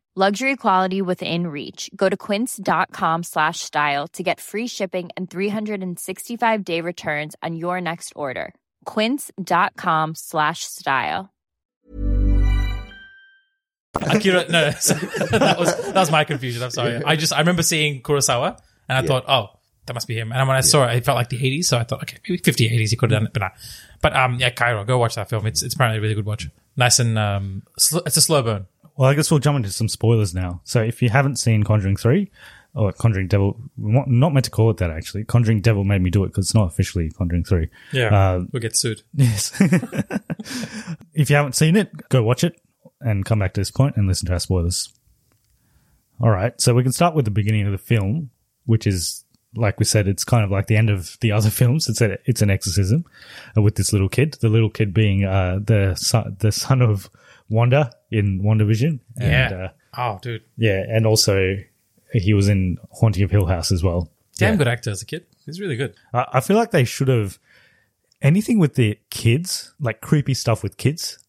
Luxury quality within reach. Go to quince.com slash style to get free shipping and 365 day returns on your next order. Quince.com slash style. Akira, no, that was that was my confusion. I'm sorry. I just I remember seeing Kurosawa and I thought, oh, that must be him. And when I saw it, it felt like the 80s, so I thought, okay, maybe 50, 80s, he could have done it, but not. But um, yeah, Kairo, go watch that film. It's it's apparently a really good watch. Nice and um, sl- it's a slow burn. Well, I guess we'll jump into some spoilers now. So if you haven't seen Conjuring 3, or Conjuring Devil, not meant to call it that actually. Conjuring Devil made me do it because it's not officially Conjuring 3. Uh, we'll get sued. Yes. if you haven't seen it, go watch it and come back to this point and listen to our spoilers. All right. So we can start with the beginning of the film, which is, like we said, it's kind of like the end of the other films. It's a, it's an exorcism uh, with this little kid. The little kid being uh, the son, the son of Wanda in WandaVision. Yeah. Uh, oh, dude. yeah, and also he was in Haunting of Hill House as well. Damn good actor as a kid. He's really good. I I feel like they should have anything with the kids, like creepy stuff with kids.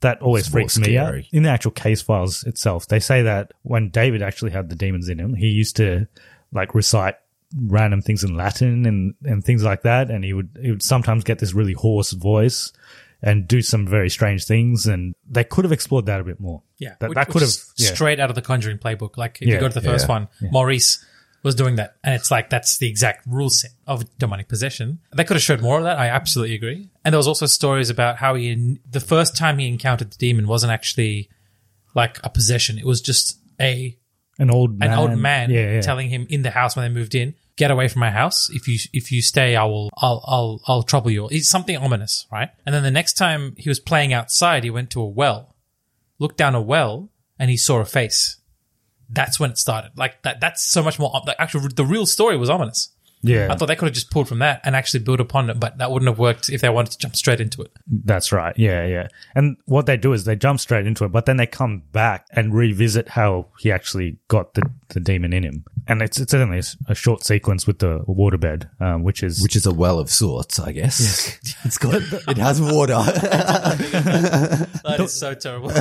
That always It's freaks me out. In the actual case files itself, they say that when David actually had the demons in him, he used to like recite random things in Latin and, and things like that, and he would he would sometimes get this really hoarse voice and do some very strange things, and they could have explored that a bit more. Yeah, that, which- that could have yeah. straight out of the Conjuring playbook. Like if Yeah, you go to the first yeah, one, Maurice was doing that, and it's like that's the exact rule set of demonic possession. They could have showed more of that. I absolutely agree. And there was also stories about how he the first time he encountered the demon wasn't actually like a possession; it was just a an old man, an old man telling him in the house when they moved in, "Get away from my house. If you if you stay, I will I'll I'll I'll trouble you." It's something ominous, right? And then the next time he was playing outside, he went to a well, looked down a well and he saw a face. That's when it started. Like that. That's so much more. Like actually, the real story was ominous. Yeah. I thought they could have just pulled from that and actually built upon it, but that wouldn't have worked if they wanted to jump straight into it. That's right. Yeah, yeah. And what they do is they jump straight into it, but then they come back and revisit how he actually got the, the demon in him. And it's it's only a, s- a short sequence with the waterbed, um, which is Which is a well of sorts, I guess. it's got it has water. That is so terrible.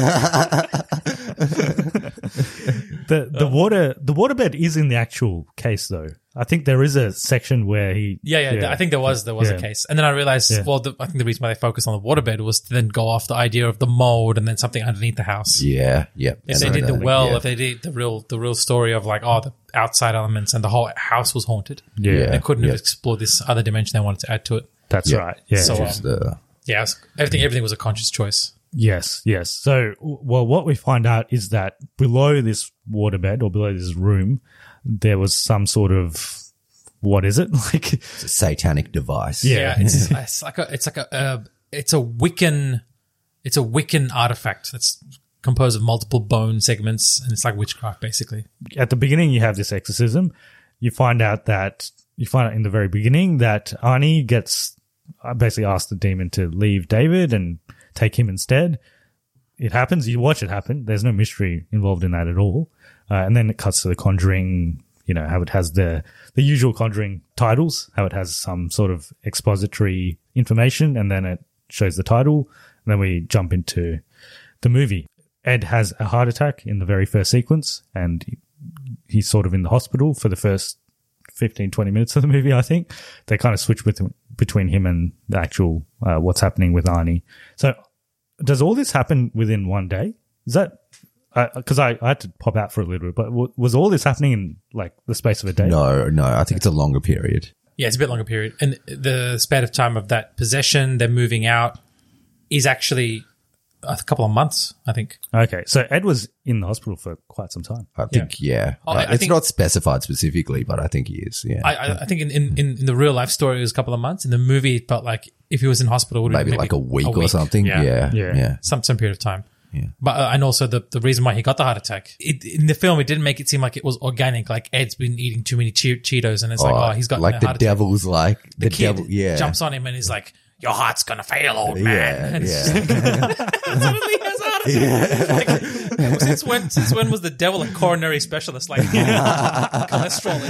the the water the waterbed is in the actual case though. I think there is a section where he Yeah, yeah, I think there was there was Yeah. a case, and then I realized, Yeah. well, the, I think the reason why they focused on the waterbed was to then go off the idea of the mold and then something underneath the house. yeah, yeah. If And they did the well, yeah. if they did the real the real story of like oh the outside elements and the whole house was haunted, Yeah. they couldn't yeah. have explored this other dimension they wanted to add to it. That's Yeah. right. Yeah. So, Just, uh, Yeah, it was- everything everything was a conscious choice. Yes, yes. So, well, what we find out is that below this waterbed or below this room, there was some sort of what is it like? it's a satanic device. Yeah. it's, it's like a it's like a uh, it's a Wiccan it's a Wiccan artifact that's composed of multiple bone segments and it's like witchcraft basically. At the beginning, you have this exorcism. You find out that you find out in the very beginning that Arnie gets uh, basically asked the demon to leave David and take him instead. It happens. You watch it happen. There's no mystery involved in that at all. Uh, and then it cuts to the Conjuring. You know how it has the the usual Conjuring titles. How it has some sort of expository information, and then it shows the title. And then we jump into the movie. Ed has a heart attack in the very first sequence, and he's sort of in the hospital for the first 15, 20 minutes of the movie, I think. They kind of switch with, between him and the actual uh, what's happening with Arnie. So, does all this happen within one day? Is that because I, I had to pop out for a little bit, but w- was all this happening in like the space of a day? No, no. I think it's a longer period. Yeah, it's a bit longer period. And the span of time of that possession, them moving out, is actually a couple of months, I think. Okay, so Ed was in the hospital for quite some time. I think, yeah. Oh, I- Uh, I it's think- not specified specifically, but I think he is. Yeah. I, I, I think in, in, in the real life story, it was a couple of months. In the movie, but like if he was in hospital, it would have maybe, been like a week, or something. Yeah. Yeah. Yeah. Yeah. Some, some period of time. Yeah. But, uh, and also the, the reason why he got the heart attack. It, in the film, it didn't make it seem like it was organic, like Ed's been eating too many che- Cheetos and it's like, oh, he's got like a the heart attack. devil's like the, The kid devil. Yeah. jumps on him and he's like, your heart's gonna fail, old man. And it's Yeah. Suddenly has heart attack. Like, since when? Since when was the devil a coronary specialist? Like cholesterol in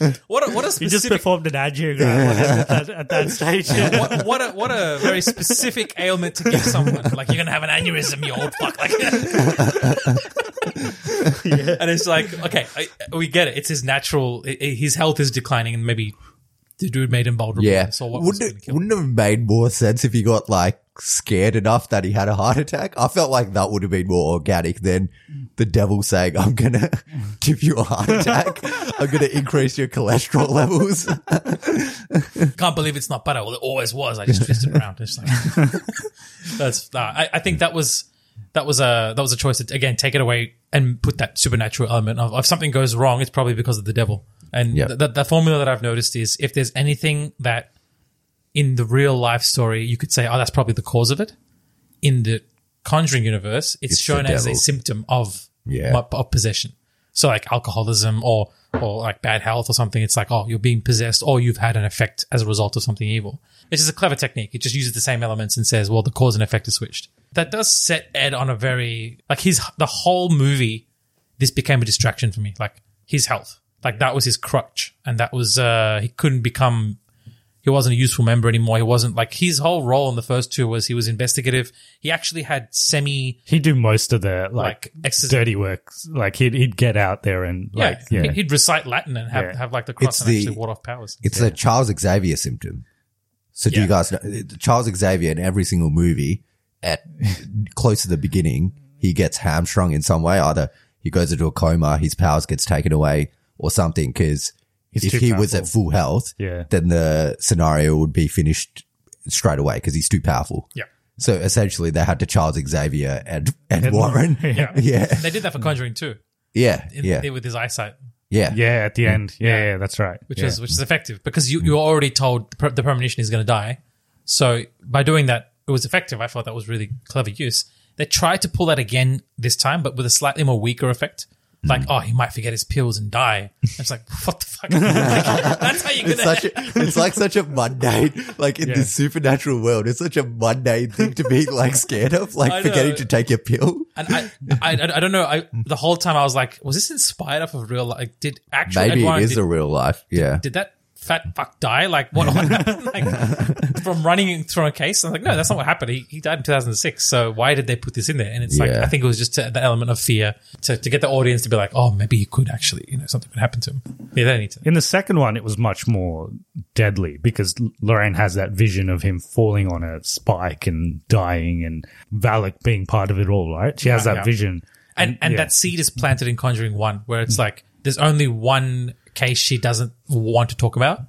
his. What a, what a He just specific. performed an angiogram at, that, at that stage. what, what a what a very specific ailment to give someone. Like you're gonna have an aneurysm, you old fuck. Like, and it's like, okay, I, we get it. It's his natural. i- i- His health is declining, and maybe the dude made him vulnerable. Yeah. So what wouldn't, it, wouldn't have made more sense if he got like scared enough that he had a heart attack? I felt like that would have been more organic than the devil saying, I'm to give you a heart attack. I'm to increase your cholesterol levels. Can't believe it's not butter. Well, it always was. I just twisted around. It's like, that's. Nah, I, I think that was that was a that was a choice to again take it away and put that supernatural element of if something goes wrong, it's probably because of the devil. And Yeah. the, the formula that I've noticed is if there's anything that in the real life story you could say, oh, that's probably the cause of it. In the Conjuring universe, it's, It's shown as a symptom of Yeah. of possession. So like alcoholism or or like bad health or something, it's like, oh, you're being possessed or you've had an effect as a result of something evil. It's just a clever technique. It just uses the same elements and says, well, the cause and effect is switched. That does set Ed on a very like his the whole movie. This became a distraction for me. Like his health, like that was his crutch, and that was uh he couldn't become. He wasn't a useful member anymore. He wasn't like his whole role in the first two was he was investigative. He actually had semi He'd do most of the like, Like, exercise- dirty work. Like he'd he'd get out there and like yeah, yeah, he'd- he'd recite Latin and have, Yeah. have like the cross It's and the- actually ward off powers. It's the Charles Xavier symptom. So do Yeah. you guys know Charles Xavier in every single movie at close to the beginning, he gets hamstrung in some way. Either he goes into a coma, his powers gets taken away or something. Cause if too he was at full health, Yeah. then the scenario would be finished straight away because he's too powerful. Yeah. So essentially they had to Charles Xavier and, and Ed Warren. Warren, yeah. Yeah. They did that for Conjuring too. Yeah. In, Yeah. With his eyesight, Yeah. yeah. At the mm. end, yeah, yeah, that's right. which yeah. is which is mm. effective because you you're already told the pre- the premonition is going to die. So by doing that it was effective. I thought that was really clever use. They tried to pull that again this time, but with a slightly more weaker effect. Like, mm. oh, he might forget his pills and die. It's like, what the fuck? Like, that's how you're It's such a, it's like such a mundane, like in Yeah. this supernatural world, it's such a mundane thing to be like scared of, like forgetting to take your pill. and I, I, I don't know. I the whole time I was like, was this inspired off of real life? Like, did actual Maybe it is did, a real life. Yeah. did that fat fuck die? Like what, what? Like from running through a case? I'm like, no, that's not what happened. He, he died in 2006. So why did they put this in there? And it's like, Yeah. I think it was just to, the element of fear to, to get the audience to be like, oh, maybe he could actually, you know, something could happen to him. Yeah, they need to. In the second one, it was much more deadly because Lorraine has that vision of him falling on a spike and dying, and Valak being part of it all. Right? She has Yeah, that yeah. vision, And and yeah. that seed is planted in Conjuring One, where it's like there's only one case she doesn't want to talk about.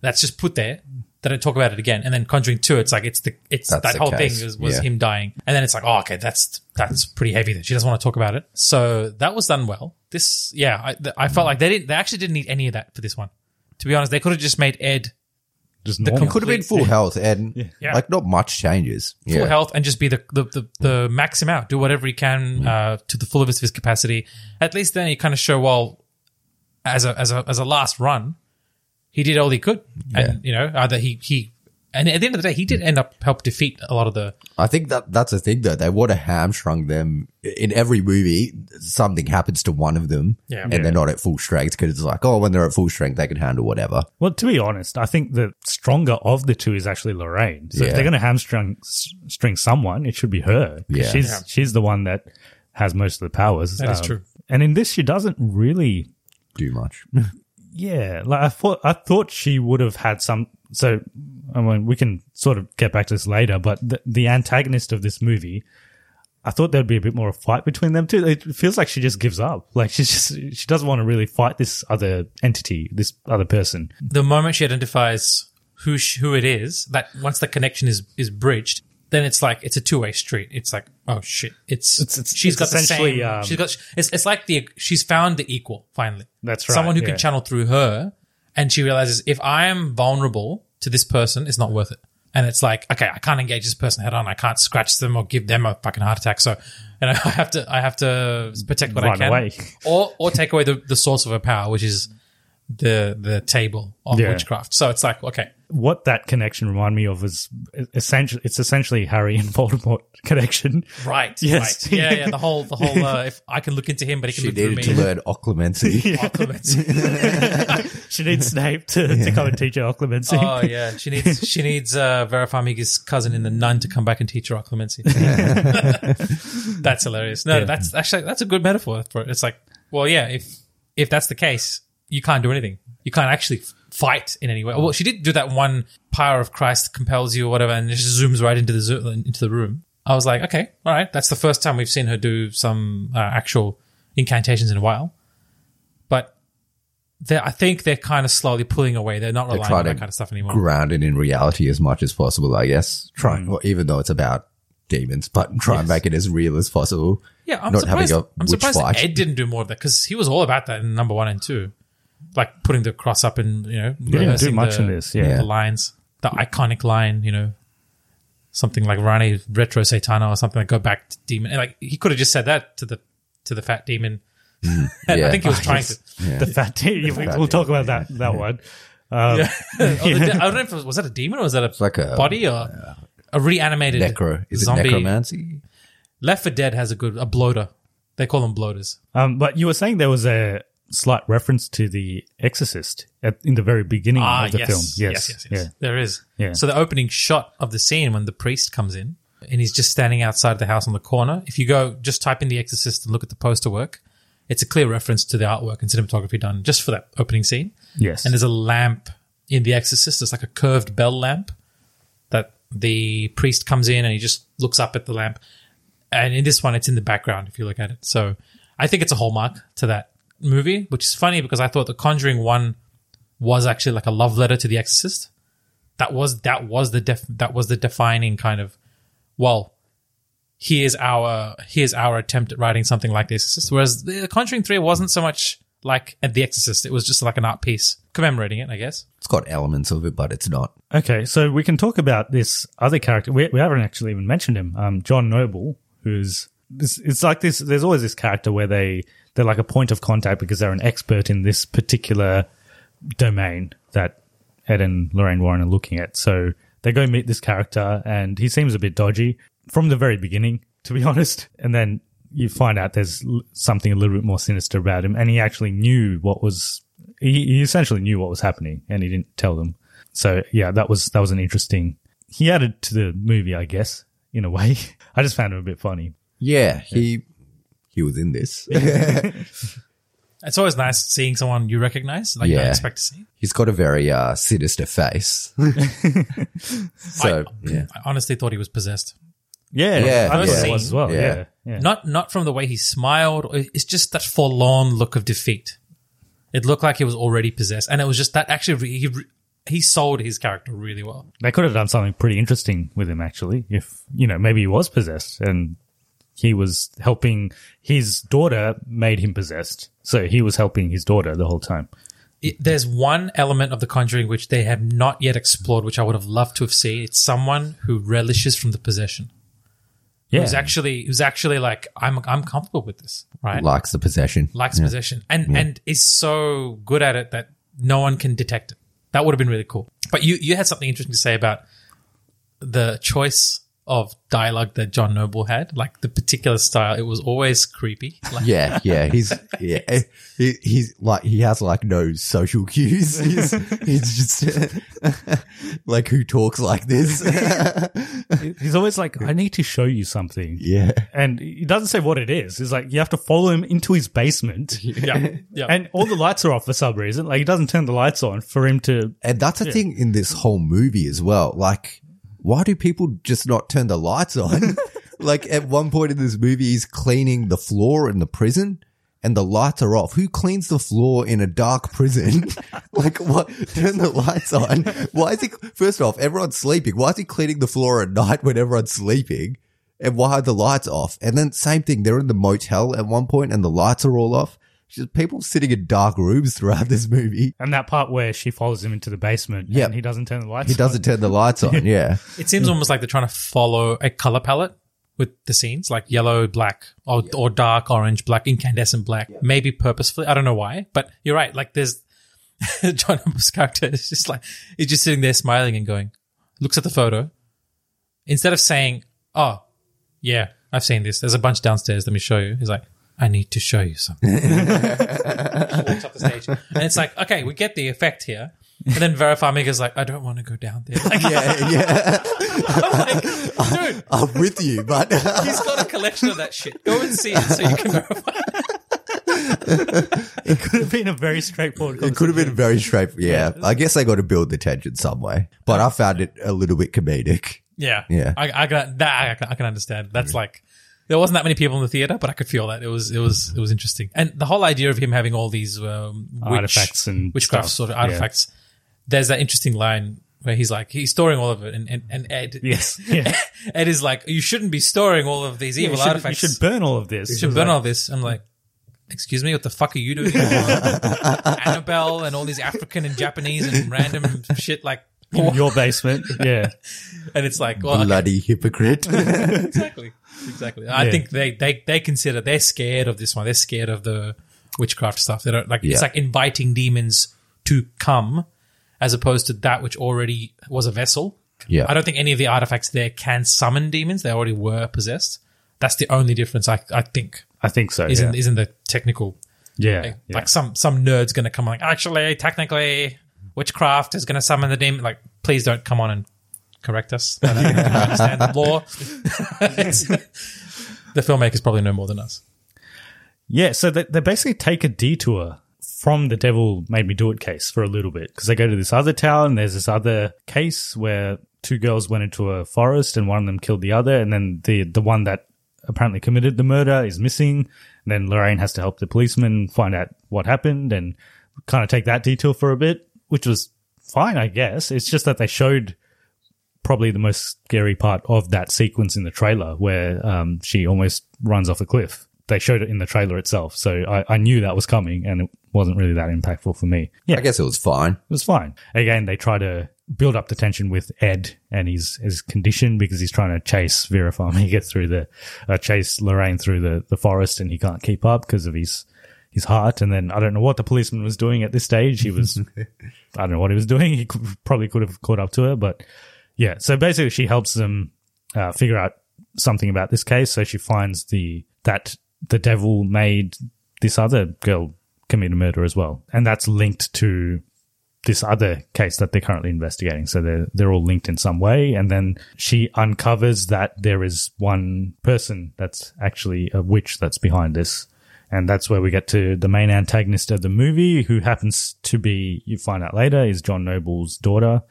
That's just put there. They don't talk about it again. And then Conjuring Two, it's like it's the it's That's that the whole case. thing was, was Yeah. him dying. And then it's like, oh, okay, that's that's pretty heavy. Then she doesn't want to talk about it. So that was done well. This, yeah, I, I felt like they didn't. They actually didn't need any of that for this one. To be honest, they could have just made Ed just the normal. Could have been full health and Yeah. like not much changes. full Yeah. health and just be the, the, the, the max him out, do whatever he can uh, to the full of his, his capacity. At least then you kind of show, well, as a, as a, as a last run, he did all he could. And, you know, either he, he, and at the end of the day, he did end up help defeat a lot of the, I think that that's the thing though. They would have hamstrung them in every movie. Something happens to one of them, Yeah. and Yeah. they're not at full strength because it's like, oh, when they're at full strength, they can handle whatever. Well, to be honest, I think the stronger of the two is actually Lorraine. So if they're going to hamstring string someone, it should be her. 'Cause Yeah. she's Yeah. she's the one that has most of the powers. That is um, true. And in this, she doesn't really. Do much. Yeah, like I thought. I thought she would have had some. So, I mean, we can sort of get back to this later. But the, the antagonist of this movie, I thought there'd be a bit more of a fight between them two. It feels like she just gives up. Like she's just she doesn't want to really fight this other entity, this other person. the moment she identifies who, sh- who it is, that once the connection is, is bridged, then it's like, it's a two way street. It's like, oh shit. It's, It's- it's- she's it's got the essentially, same, um, she's got, it's, it's like the, she's found the equal finally. That's right, Someone who yeah. can channel through her. And she realizes if I am vulnerable to this person, it's not worth it. And it's like, okay, I can't engage this person head on. I can't scratch them or give them a fucking heart attack. So, you know, I have to, I have to protect what I can, away. or or take away the, the source of her power, which is the the table of Yeah. witchcraft. So it's like, okay, what that connection reminded me of is essentially it's essentially Harry and Voldemort connection. right, Yes. right, yeah, yeah. The whole the whole uh, if I can look into him, but he can She look through needed me. to learn occlumency. Occlumency. She needs Snape to, to come and teach her occlumency. Oh yeah, she needs she needs uh, Vera Farmiga's cousin in the nun to come back and teach her occlumency. that's hilarious. No, that's actually that's a good metaphor for it. It's like, well, yeah, if if that's the case, you can't do anything. You can't actually fight in any way. Well, she did do that one power of Christ compels you or whatever, and it just zooms right into the zo- into the room. I was like, okay, all right, that's the first time we've seen her do some uh, actual incantations in a while. But I think they're kind of slowly pulling away. They're not They relying try on to that kind of stuff anymore. Grounded in reality as much as possible, I guess. Try, Mm. well, even though it's about demons, but try and make it as real as possible. Yeah, I'm not surprised. having a I'm surprised fight. Ed didn't do more of that because he was all about that in number one and two, like putting the cross up and you know didn't do much the, in this, yeah. the lines, the iconic line, you know, something like Rani retro Satana or something like go back to demon. And like he could have just said that to the to the fat demon. And I think he was trying to. Yeah. the fat demon. fat we'll talk about that that one. Um, Yeah. Oh, the de- I don't know if it was, was that a demon or was that a, like a- body or a reanimated Necro. Is zombie. it necromancy? Left for Dead has a good a bloater. They call them bloaters. Um, but you were saying there was a slight reference to the Exorcist at, in the very beginning Ah, of the yes. film. yes, yes, yes. Yeah. There is. Yeah. So the opening shot of the scene when the priest comes in and he's just standing outside the house on the corner. If you go just type in the Exorcist and look at the poster work, it's a clear reference to the artwork and cinematography done just for that opening scene. Yes. And there's a lamp in the Exorcist. It's like a curved bell lamp that the priest comes in and he just looks up at the lamp. And in this one, it's in the background if you look at it. So I think it's a hallmark to that movie, which is funny because I thought The Conjuring one was actually like a love letter to The Exorcist. That was that was the def- that was the defining kind of well, here's our here's our attempt at writing something like The Exorcist. Whereas The Conjuring three wasn't so much like at The Exorcist. It was just like an art piece commemorating it, I guess. It's got elements of it, but it's not. Okay, so we can talk about this other character. We, we haven't actually even mentioned him. Um, John Noble, who's this, it's like this. There's always this character where they they're like a point of contact because they're an expert in this particular domain that Ed and Lorraine Warren are looking at. So they go meet this character, and he seems a bit dodgy from the very beginning, to be honest. And then you find out there's something a little bit more sinister about him, and he actually knew what was. He, he essentially knew what was happening, and he didn't tell them. So yeah, that was that was an interesting. He added to the movie, I guess, in a way. I just found him a bit funny. Yeah, he he was in this. It's always nice seeing someone you recognize, like you don't expect to see. He's got a very uh, sinister face. so yeah, I honestly thought he was possessed. Yeah, Yeah, I thought yeah. it was as well. Yeah. Yeah, yeah. Not not from the way he smiled. It's just that forlorn look of defeat. It looked like he was already possessed, and it was just that. Actually, re- he re- he sold his character really well. They could have done something pretty interesting with him, actually. If you know, maybe he was possessed and he was helping his daughter, made him possessed. So he was helping his daughter the whole time. It, there's one element of The Conjuring which they have not yet explored, which I would have loved to have seen. It's someone who relishes from the possession. Yeah, Who's actually who's actually like I'm I'm comfortable with this, right? likes the possession. likes Yeah. possession and and is so good at it that no one can detect it. That would have been really cool. But you you had something interesting to say about the choice of dialogue that John Noble had, like the particular style. It was always creepy. Like, Yeah, yeah, he's yeah, he, he's like he has like no social cues. He's, he's just like who talks like this. he's always like, "I need to show you something." yeah, and he doesn't say what it is. It's like you have to follow him into his basement. yeah, yeah. And all the lights are off for some reason. Like he doesn't turn the lights on for him to. and that's the thing in this whole movie as well. Like, why do people just not turn the lights on? like at one point in this movie, he's cleaning the floor in the prison. And the lights are off. Who cleans the floor in a dark prison? like what? Turn the lights on. Why is he, first off, everyone's sleeping. Why is he cleaning the floor at night when everyone's sleeping? And why are the lights off? And then same thing, they're in the motel at one point and the lights are all off. Just people sitting in dark rooms throughout this movie. And that part where she follows him into the basement Yep. and he doesn't turn the lights on. He doesn't turn the lights on. Yeah. It seems almost like they're trying to follow a color palette with the scenes, like yellow, black, or, or dark orange, black, incandescent black. Maybe purposefully. I don't know why, but you're right. Like there's John Noble's character is just like he's just sitting there smiling and going, looks at the photo instead of saying, "Oh, yeah, I've seen this. There's a bunch downstairs. Let me show you." He's like. I need to show you something. walks up the stage, and it's like, okay, we get the effect here. And then Vera Farmiga's like, I don't want to go down there. Like, Yeah, yeah. I'm like, dude, I'm with you, but he's got a collection of that shit. Go and see it so you can verify. It could have been a very straightforward. it could have been very straight. Yeah. I guess they got to build the tension some way, but I found it a little bit comedic. Yeah, Yeah. I, I can that I I can understand. That's mm. like there wasn't that many people in the theater, but I could feel that it was it was it was interesting. And the whole idea of him having all these um, witch, Artifacts and witchcraft stuff. sort of Yeah. artifacts. There's that interesting line where he's like he's storing all of it, and and, and Ed Yes. Yeah. Ed is like you shouldn't be storing all of these Yeah, evil you, should, you should burn all of this. You should burn all this. I'm like, excuse me, what the fuck are you doing? Annabelle and all these African and Japanese and random shit like, in your basement. Yeah. and it's like, well, okay. Bloody hypocrite. exactly, exactly. I Yeah. think they they they consider they're scared of this one. They're scared of the witchcraft stuff. They don't like. Yeah. It's like inviting demons to come, as opposed to that which already was a vessel. Yeah. I don't think any of the artifacts there can summon demons. They already were possessed. That's the only difference. I I think I think so. isn't yeah. isn't the technical yeah. like, yeah. like some some nerd's gonna come like actually technically witchcraft is gonna summon the demon like please don't come on and correct us I don't understand the law the filmmakers probably know more than us Yeah, so they, they basically take a detour from the devil made me do it case for a little bit because they go to this other town. and There's this other case where two girls went into a forest and one of them killed the other, and then the the one that apparently committed the murder is missing. And then Lorraine has to help the policeman find out what happened and kind of take that detour for a bit, which was fine, I guess. It's just that they showed probably the most scary part of that sequence in the trailer where um, she almost runs off a cliff. they showed it in the trailer itself. So I, I knew that was coming and it wasn't really that impactful for me. Yeah. I guess it was fine. It was fine. Again, they try to build up the tension with Ed and his, his condition because he's trying to chase Vera Farm. He through the, uh, chase Lorraine through the, the forest and he can't keep up because of his, his heart. And then I don't know what the policeman was doing at this stage. He was, I don't know what he was doing. He could, probably could have caught up to her, but yeah. So basically she helps them, uh, figure out something about this case. So she finds the, that the devil made this other girl commit a murder as well. And that's linked to this other case that they're currently investigating. So they're, they're all linked in some way. And then she uncovers that there is one person that's actually a witch that's behind this. And that's where we get to the main antagonist of the movie, who happens to be, you find out later, is John Noble's daughter.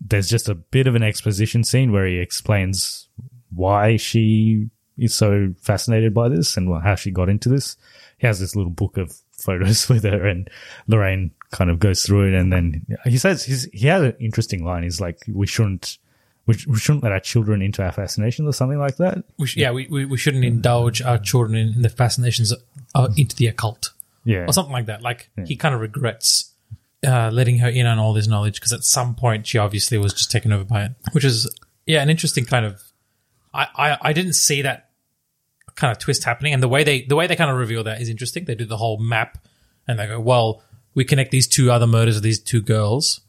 There's just a bit of an exposition scene where he explains why she is so fascinated by this and how she got into this. He has this little book of photos with her and Lorraine kind of goes through it. And then he says he's, he has an interesting line. He's like, we shouldn't, we, we shouldn't let our children into our fascinations or something like that. We sh- yeah, we, we, we shouldn't indulge our children in, in the fascinations uh, into the occult. Yeah. Or something like that. Like, he kind of regrets uh, letting her in on all this knowledge because at some point she obviously was just taken over by it, which is, yeah, an interesting kind of. I, I, I didn't see that kind of twist happening, and the way they the way they kind of reveal that is interesting. They do the whole map, and they go, "Well, we connect these two other murders of these two girls."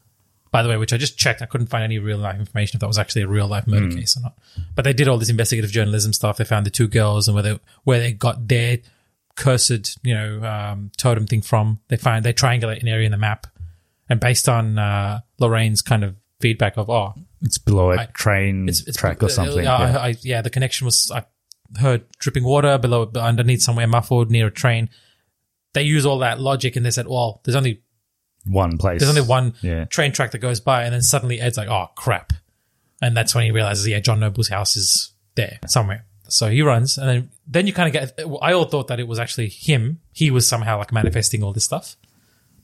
By the way, which I just checked, I couldn't find any real life information if that was actually a real life murder Hmm. case or not. But they did all this investigative journalism stuff. They found the two girls and where they where they got their cursed, you know, um, totem thing from. They find they triangulate an area in the map, and based on uh, Lorraine's kind of feedback of, oh, It's below a I- train track or something. uh, yeah. I, I, yeah, the connection was I heard dripping water below, underneath somewhere muffled near a train. They use all that logic and they said, well, there's only One place. there's only one Yeah. train track that goes by, and then suddenly Ed's like, oh crap, and that's when he realizes, yeah, John Noble's house is there somewhere. So he runs, and then then you kind of get. I all thought that it was actually him. He was somehow like manifesting all this stuff.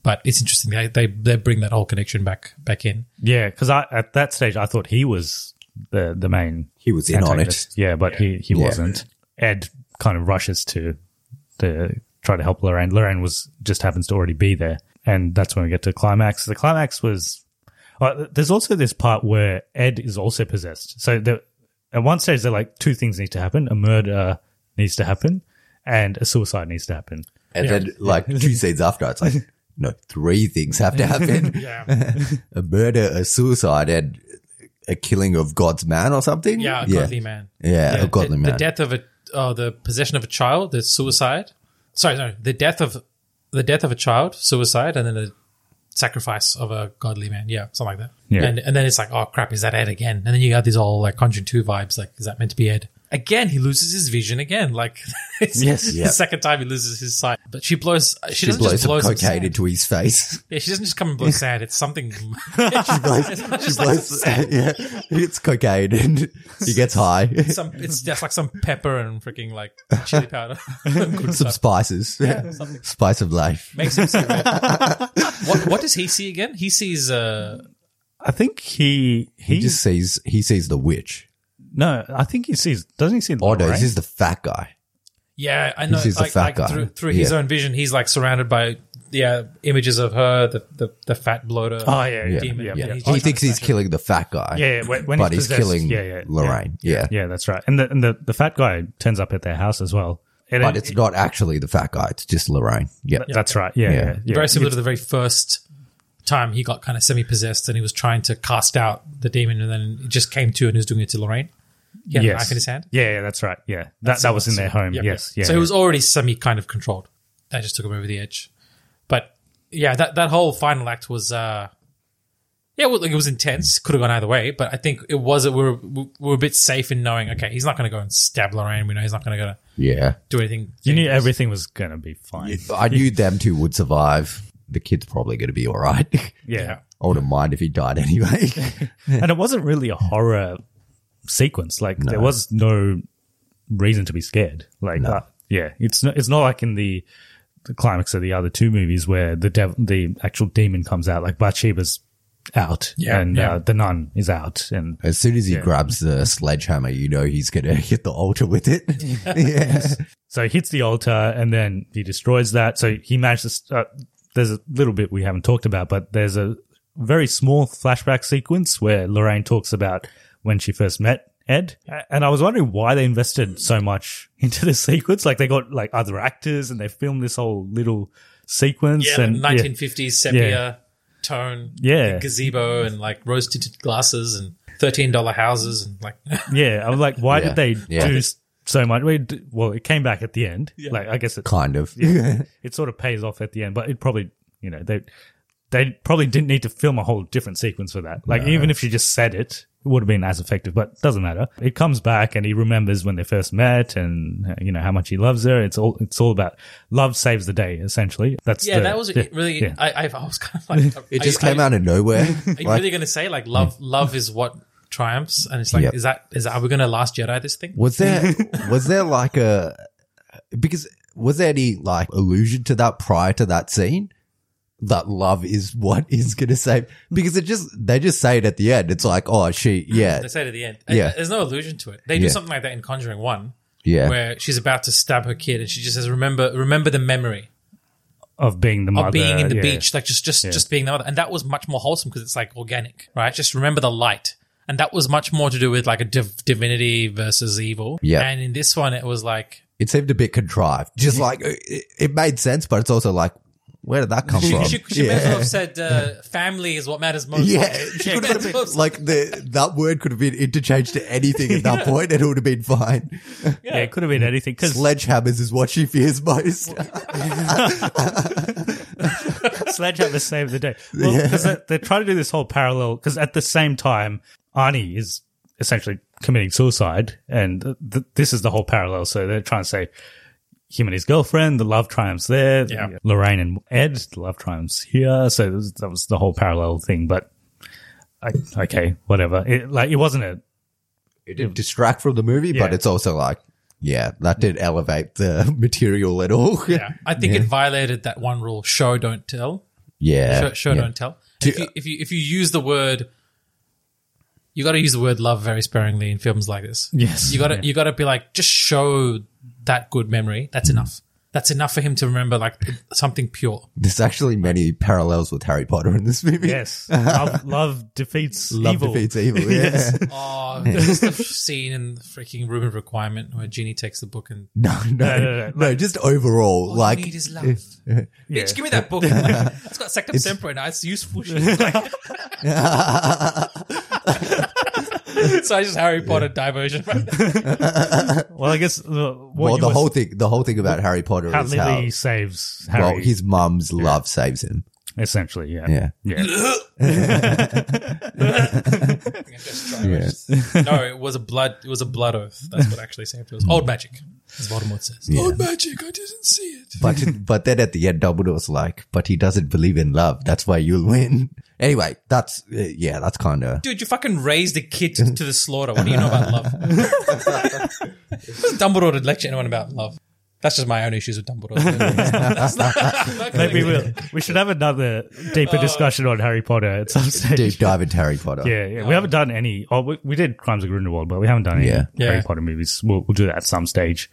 But it's interesting. They they, they bring that whole connection back back in. Yeah, because I at that stage I thought he was the the main. He was in on it. Yeah, but he he Yeah. wasn't. Ed kind of rushes to to try to help Lorraine. Lorraine was just happens to already be there, and that's when we get to climax. The climax was. Uh, there's also this part where Ed is also possessed. So the, at one stage, they're like two things need to happen: a murder needs to happen, and a suicide needs to happen. And then, like, two scenes after, it's like, no, three things have to happen. Yeah. a murder, a suicide, and a killing of God's man or something. Yeah, a godly man. Yeah, a godly the, man. The death of a, uh, the possession of a child, the suicide. Sorry, sorry, the death of the death of a child, suicide, and then the sacrifice of a godly man. Yeah, something like that. Yeah. And and then it's like, oh crap, is that Ed again? And then you got these all like Conjuring Two vibes. Like, is that meant to be Ed? Again, he loses his vision again. Like, it's Yes. the Yeah. second time he loses his sight. But she blows. She, she doesn't blows just blow some cocaine sand. into his face. Yeah, she doesn't just come and blow sand. It's something. she blows, It's she just like blows, sand. yeah, it's cocaine and he gets high. some it's just like some pepper and freaking like chili powder. Good some stuff. spices. Yeah, something. Spice of life. Makes him see what what does he see again? He sees uh I think he he, He just sees, he sees the witch. No. I think he sees. Doesn't he see? Oh no, Lorraine? this is the fat guy. yeah, I know sees the like, fat like guy. through through his Yeah. own vision he's like surrounded by yeah, images of her, the the, the fat bloater. Oh, yeah, yeah, demon. yeah, and yeah. he's He thinks he's to killing the fat guy. Yeah, yeah, when, when but he's he's killing yeah, yeah, Lorraine. Yeah. Yeah, that's right. And the and the, the fat guy turns up at their house as well. And But it- it's not actually the fat guy. It's just Lorraine. Yeah. That's right. Yeah, Yeah. yeah. yeah. Very similar It's- to the very first time he got kind of semi possessed and he was trying to cast out the demon and then it just came to and he was doing it to Lorraine. He had a knife in his hand. Yeah, yeah, that's right. Yeah, that that was in their home. Yep, yes, yep. yeah. So yeah. it was already semi kind of controlled. That just took him over the edge. But yeah, that that whole final act was uh yeah, well, like, it was intense. Could have gone either way, but I think it was. We were we were a bit safe in knowing. Okay, he's not going to go and stab Lorraine. We know he's not going to go Yeah. do anything. you knew dangerous. everything was going to be fine. I knew them two would survive. The kid's probably going to be all right. Yeah. I wouldn't mind if he died anyway. and it wasn't really a horror sequence. Like there was no reason to be scared. Like No. uh, yeah, it's not, it's not like in the, the climax of the other two movies where the dev- the actual demon comes out. Like Bathsheba's out, Yeah, and yeah. Uh, the nun is out, and As soon as he Yeah. grabs the sledgehammer, you know he's gonna hit the altar with it. yeah. So he hits the altar and then he destroys that. So he manages. To, uh, there's a little bit we haven't talked about, but there's a very small flashback sequence where Lorraine talks about when she first met Ed, and I was wondering why they invested so much into this sequence. Like they got like other actors and they filmed this whole little sequence. Yeah, and the 1950s sepia tone, Yeah. gazebo, and like rose tinted glasses and thirteen dollar houses, and like Yeah, I was like, why Yeah. did they Yeah. do so much? We d- Well, it came back at the end. Like I guess it Kind of. yeah, it sort of pays off at the end, but it probably, you know, they they probably didn't need to film a whole different sequence for that. Like even if you just said it, it would have been as effective, but it doesn't matter. It comes back and he remembers when they first met and uh, you know how much he loves her. It's all it's all about love saves the day essentially. That's yeah, the- that was yeah, really. yeah. I, I, I was kind of like, It just you- came are, out of nowhere. Are you Like, really going to say like love? Love is what triumphs, and it's like, Yep. is that is that, are we going to last Jedi this thing? was there was there like a because was there any like allusion to that prior to that scene? That love is what is gonna save because it just they just say it at the end. It's like, oh she yeah. They say it at the end. Yeah. There's no allusion to it. They do Yeah. something like that in Conjuring One, Yeah. where she's about to stab her kid, and she just says, "Remember, remember the memory of being the mother, of being in the yeah. beach, like just, just, just being the mother." And that was much more wholesome because it's like organic, right? Just remember the light, and that was much more to do with like a div- divinity versus evil. Yeah. And in this one, it was like It seemed a bit contrived. Just like it, it made sense, but it's also like, where did that come she, from? she, she may as well have said, uh, "Family is what matters most." Yeah, Like, she could have been, like the that word could have been interchanged to anything at that point, and it would have been fine. Yeah, it could have been anything because Sledgehammers is what she fears most. Sledgehammer saved the day. Well, because they, they're trying to do this whole parallel. Because at the same time, Arnie is essentially committing suicide, and th- this is the whole parallel. So they're trying to say him and his girlfriend, the love triumphs there. Yeah. Lorraine and Ed, the love triumphs here. So that was, that was the whole parallel thing. But I, okay, whatever. It, like it wasn't a it didn't distract from the movie, but it's also like, yeah, that did elevate the material at all. yeah, I think it violated that one rule: show, don't tell. yeah, show, show yeah. don't tell. If you, if you if you use the word, you got to use the word love very sparingly in films like this. Yes. you got to Yeah. you got to be like, just show that good memory. That's mm. enough. That's enough for him to remember like something pure. There's actually many parallels with Harry Potter in this movie. yes. love, love defeats Love evil. defeats evil. Yeah. Oh, there's the scene in the freaking room of requirement where Ginny takes the book and No, no, no, no, no, just overall, all like you need is love. Bitch, give me that book. it's got Sectumsempra now. It's useful shit. so I just Harry Potter diversion. Well, I guess uh, what well, you the were- whole thing, the whole thing about Harry Potter how is Lily how, saves Harry. well, his mum's love saves him. Essentially, yeah, Yeah. yeah. Just no, it was a blood. It was a blood oath. That's what actually saved it. It was old magic, as Voldemort says. Old magic. I didn't see it. But but then at the end, Dumbledore's like, but he doesn't believe in love. That's why you'll win. Anyway, that's uh, yeah, that's kind of Dude, you fucking raised a kid to, to the slaughter. What do you know about love? Does Dumbledore to lecture anyone about love? That's just my own issues with Dumbledore. That's not- I'm not gonna- Maybe we'll, we should have another deeper discussion on Harry Potter at some stage. deep dive into Harry Potter. Yeah, yeah. We haven't done any. Oh, we, we did Crimes of Grindelwald, but we haven't done any Yeah. Harry Yeah. Potter movies. We'll, we'll do that at some stage.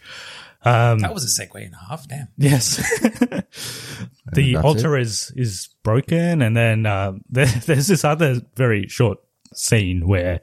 Um, That was a segue and a half. Damn. Yes. the that's altar is is broken, and then uh, there, there's this other very short scene where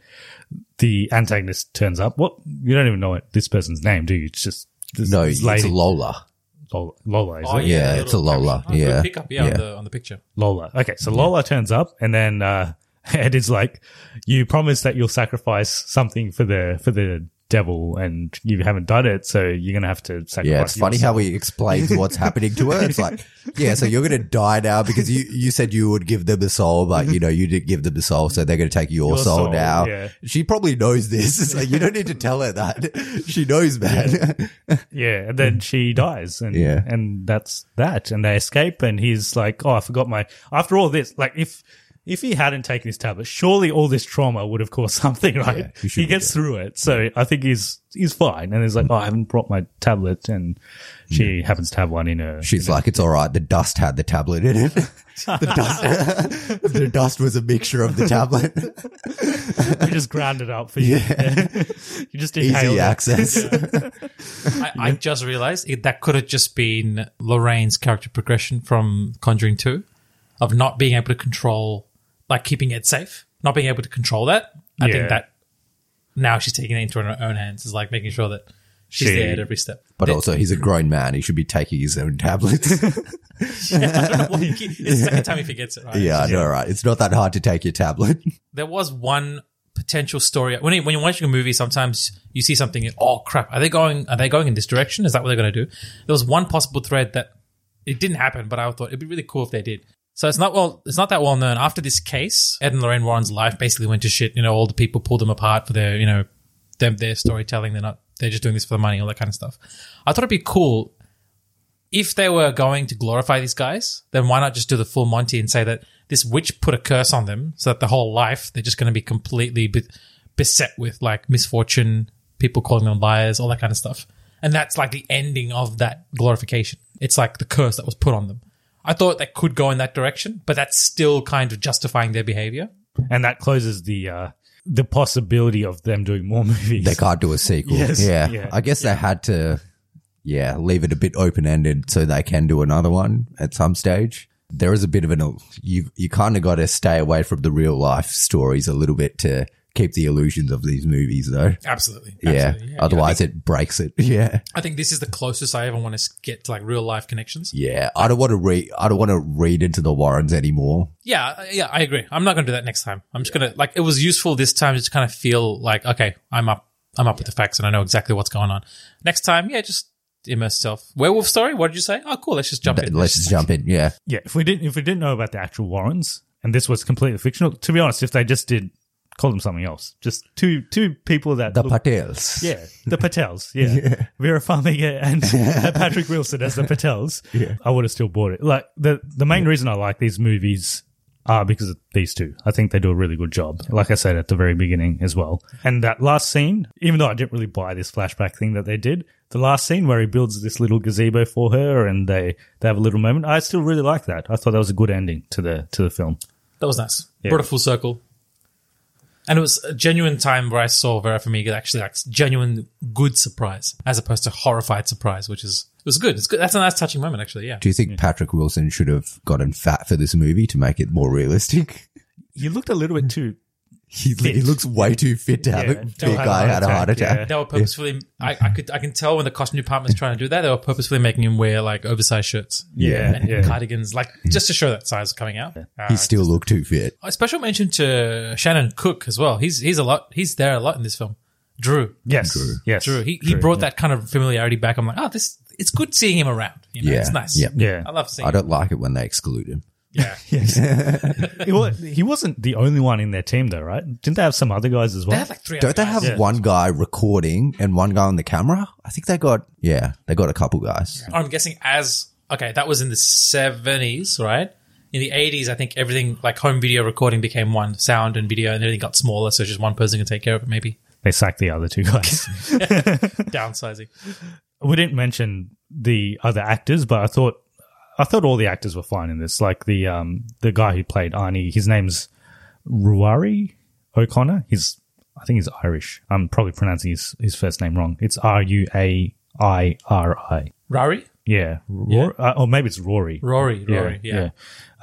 the antagonist turns up. What you don't even know what this person's name, do you? It's just this, No, this it's lady Lola. Lola. Lola is Oh, it? Yeah, the it's a little Lola. caption. Oh, good Yeah. Pickup, yeah, Yeah. On, the, on the picture. Lola. Okay, so Lola turns up, and then uh, Ed is like, "You promise that you'll sacrifice something for the for the devil, and you haven't done it, so you're gonna have to sacrifice." Yeah, it's funny yourself." how he explains what's happening to her. It's like, yeah, so you're going to die now because you, you said you would give them a soul, but you know, you didn't give them a soul. So they're going to take your, Your soul, soul, now. yeah. She probably knows this. It's like, you don't need to tell her that. She knows, man. Yeah, and then she dies, and Yeah. and that's that. And they escape, and he's like, "Oh, I forgot my." After all this, like if if he hadn't taken his tablet, surely all this trauma would have caused something, right? Yeah, he he, gets through it. So I think he's, he's fine. And he's like, oh, I haven't brought my tablet. And she happens to have one in her. She's like, it's all right. The dust had the tablet in it. the dust, the dust was a mixture of the tablet. we just ground it up for you. Yeah. you just inhaled Easy it. access. I, I just realized it, that could have just been Lorraine's character progression from Conjuring 2 of not being able to control, like keeping it safe, not being able to control that. I Yeah. think that now she's taking it into her own hands, is like making sure that she's She- there at every step. But also, he's a grown man. He should be taking his own tablets. Yeah, I don't know why he keep- it's the second time he forgets it, right? yeah, I know, right? It's not that hard to take your tablet. There was one potential story when you, when you're watching a movie. Sometimes you see something. and, Oh crap! Are they going? Are they going in this direction? Is that what they're going to do? There was one possible thread that it didn't happen, but I thought it'd be really cool if they did. So it's not well. It's not that well known. After this case, Ed and Lorraine Warren's life basically went to shit. You know, all the people pulled them apart for their you know them their storytelling. They're not. They're just doing this for the money, all that kind of stuff. I thought it'd be cool if they were going to glorify these guys, then why not just do the full Monty and say that this witch put a curse on them so that the whole life they're just going to be completely be- beset with like misfortune, people calling them liars, all that kind of stuff. And that's like the ending of that glorification. It's like the curse that was put on them. I thought that could go in that direction, but that's still kind of justifying their behavior. And that closes the, uh, the possibility of them doing more movies. They can't do a sequel. Yes. Yeah. Yeah. I guess they had to, yeah, leave it a bit open ended so they can do another one at some stage. There is a bit of an, you, you kind of got to stay away from the real life stories a little bit to keep the illusions of these movies though. Absolutely. Yeah. Absolutely. I Otherwise think, it breaks it. Yeah. I think this is the closest I ever want to get to like real life connections. Yeah. I don't want to read, I don't want to read into the Warrens anymore. Yeah, uh, yeah, I agree. I'm not going to do that next time. I'm just going to like it was useful this time just to kind of feel like okay, I'm up, I'm up with the facts and I know exactly what's going on. Next time, yeah, just immerse yourself. Werewolf story. What did you say? Oh, cool. Let's just jump in. Let's just jump in. Yeah. Yeah, if we didn't if we didn't know about the actual Warrens and this was completely fictional, to be honest, if they just did call them something else, just two two people that The look- Patels. yeah, the Patels, yeah, Vera Farmiga and Patrick Wilson as the Patels, Yeah. I would have still bought it. Like the the main reason I like these movies are because of these two. I think they do a really good job. Like I said at the very beginning as well. And that last scene, even though I didn't really buy this flashback thing that they did, the last scene where he builds this little gazebo for her and they, they have a little moment, I still really like that. I thought that was a good ending to the to the film. That was nice. Yeah. Brought it full circle. And it was a genuine time where I saw Vera Farmiga actually like genuine good surprise as opposed to horrified surprise, which is it was good. It's good. That's a nice touching moment, actually. Yeah. Do you think Patrick Wilson should have gotten fat for this movie to make it more realistic? You looked a little bit too He, he looks way too fit to have Yeah, a big guy had a heart attack, attack. They were purposefully. I, I could. I can tell when the costume department's trying to do that. They were purposefully making him wear like oversized shirts Yeah, and yeah. cardigans, like just to show that size coming out. Uh, He still looked too fit. a special mention to Shannon Kook as well. He's he's a lot. He's there a lot in this film. Drew. Yes. Yes. Drew. He he Drew, brought yeah. that kind of familiarity back. I'm like, oh, this. It's good seeing him around. You know, Yeah. it's nice. Yep. Yeah. I love seeing. Him. I don't like it when they exclude him. Yeah. Yes. He wa- he wasn't the only one in their team, though, right? Didn't they have some other guys as They well? had like three. Don't they other have. Yeah. one guy recording and one guy on the camera? I think they got, yeah, they got a couple guys. I'm guessing as okay, that was in the 70s, right? In the 80s, I think everything like home video recording became one sound and video, and everything got smaller, so just one person can take care of it. Maybe they sacked the other two guys. downsizing. we didn't mention the other actors, but I thought I thought all the actors were fine in this. Like the um the guy who played Arnie, his name's Ruairi O'Connor. He's I think he's Irish. I'm probably pronouncing his his first name wrong. It's R U A I R I. Rory, Yeah, Rory, Uh, or maybe it's Rory. Rory, Rory, yeah,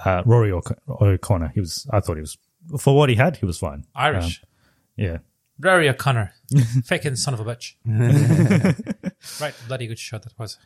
Uh, Rory O'C- O'Connor. He was. I thought he was for what he had. He was fine. Irish. Um, yeah. Rory O'Connor, fucking son of a bitch. right, bloody good shot that was.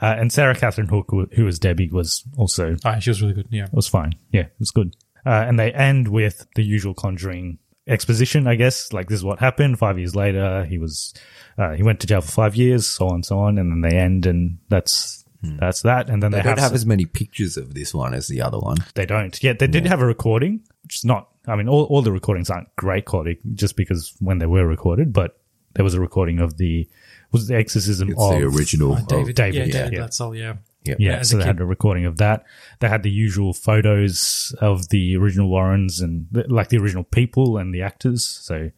Uh, and Sarah Catherine Hook, who who was Debbie, was also Ah, she was really good. Yeah, It was fine. Yeah, it was good. Uh, and they end with the usual Conjuring exposition, I guess. Like this is what happened. Five years later, he was uh, he went to jail for five years, so on, so on, and then they end, and that's that's that. And then They they, don't have some- as many pictures of this one as the other one. they don't. Yeah, they did have a recording, which is not. I mean, all all the recordings aren't great quality, just because when they were recorded, but there was a recording of the was the exorcism It's of the original. Oh, of- David, yeah, yeah, David yeah. Glatzel, yeah. Yep. Yeah, as so they kid. had a recording of that. They had the usual photos of the original Warrens and the, like the original people and the actors. So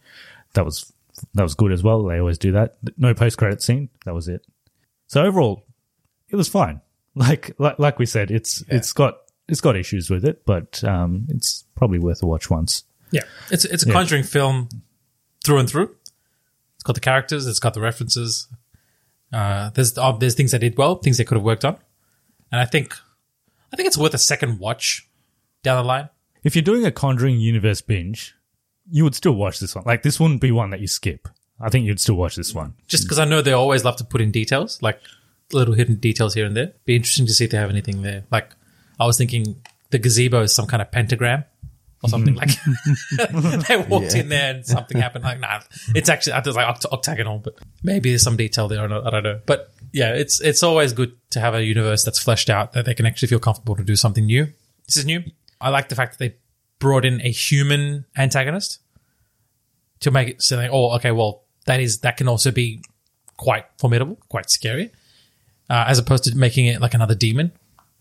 that was that was good as well. They always do that. No post credit scene. That was it. So overall, it was fine. Like like like we said, it's it's got it's got issues with it, but um, it's probably worth a watch once. Yeah, it's it's a Yeah. Conjuring film through and through. Got the characters, it's got the references. Uh, there's uh, there's things they did well, things they could have worked on, and I think I think it's worth a second watch down the line. If you're doing a Conjuring universe binge, you would still watch this one. Like this wouldn't be one that you skip. I think you'd still watch this one. Just because I know they always love to put in details, like little hidden details here and there. Be interesting to see if they have anything there. Like I was thinking the gazebo is some kind of pentagram or something. like they walked in there and something happened. Like nah, it's actually I was like oct- octagonal, but maybe there's some detail there. Or not, I don't know. But yeah, it's it's always good to have a universe that's fleshed out that they can actually feel comfortable to do something new. This is new. I like the fact that they brought in a human antagonist to make it so they, oh, okay, well, that is that can also be quite formidable, quite scary, uh, as opposed to making it like another demon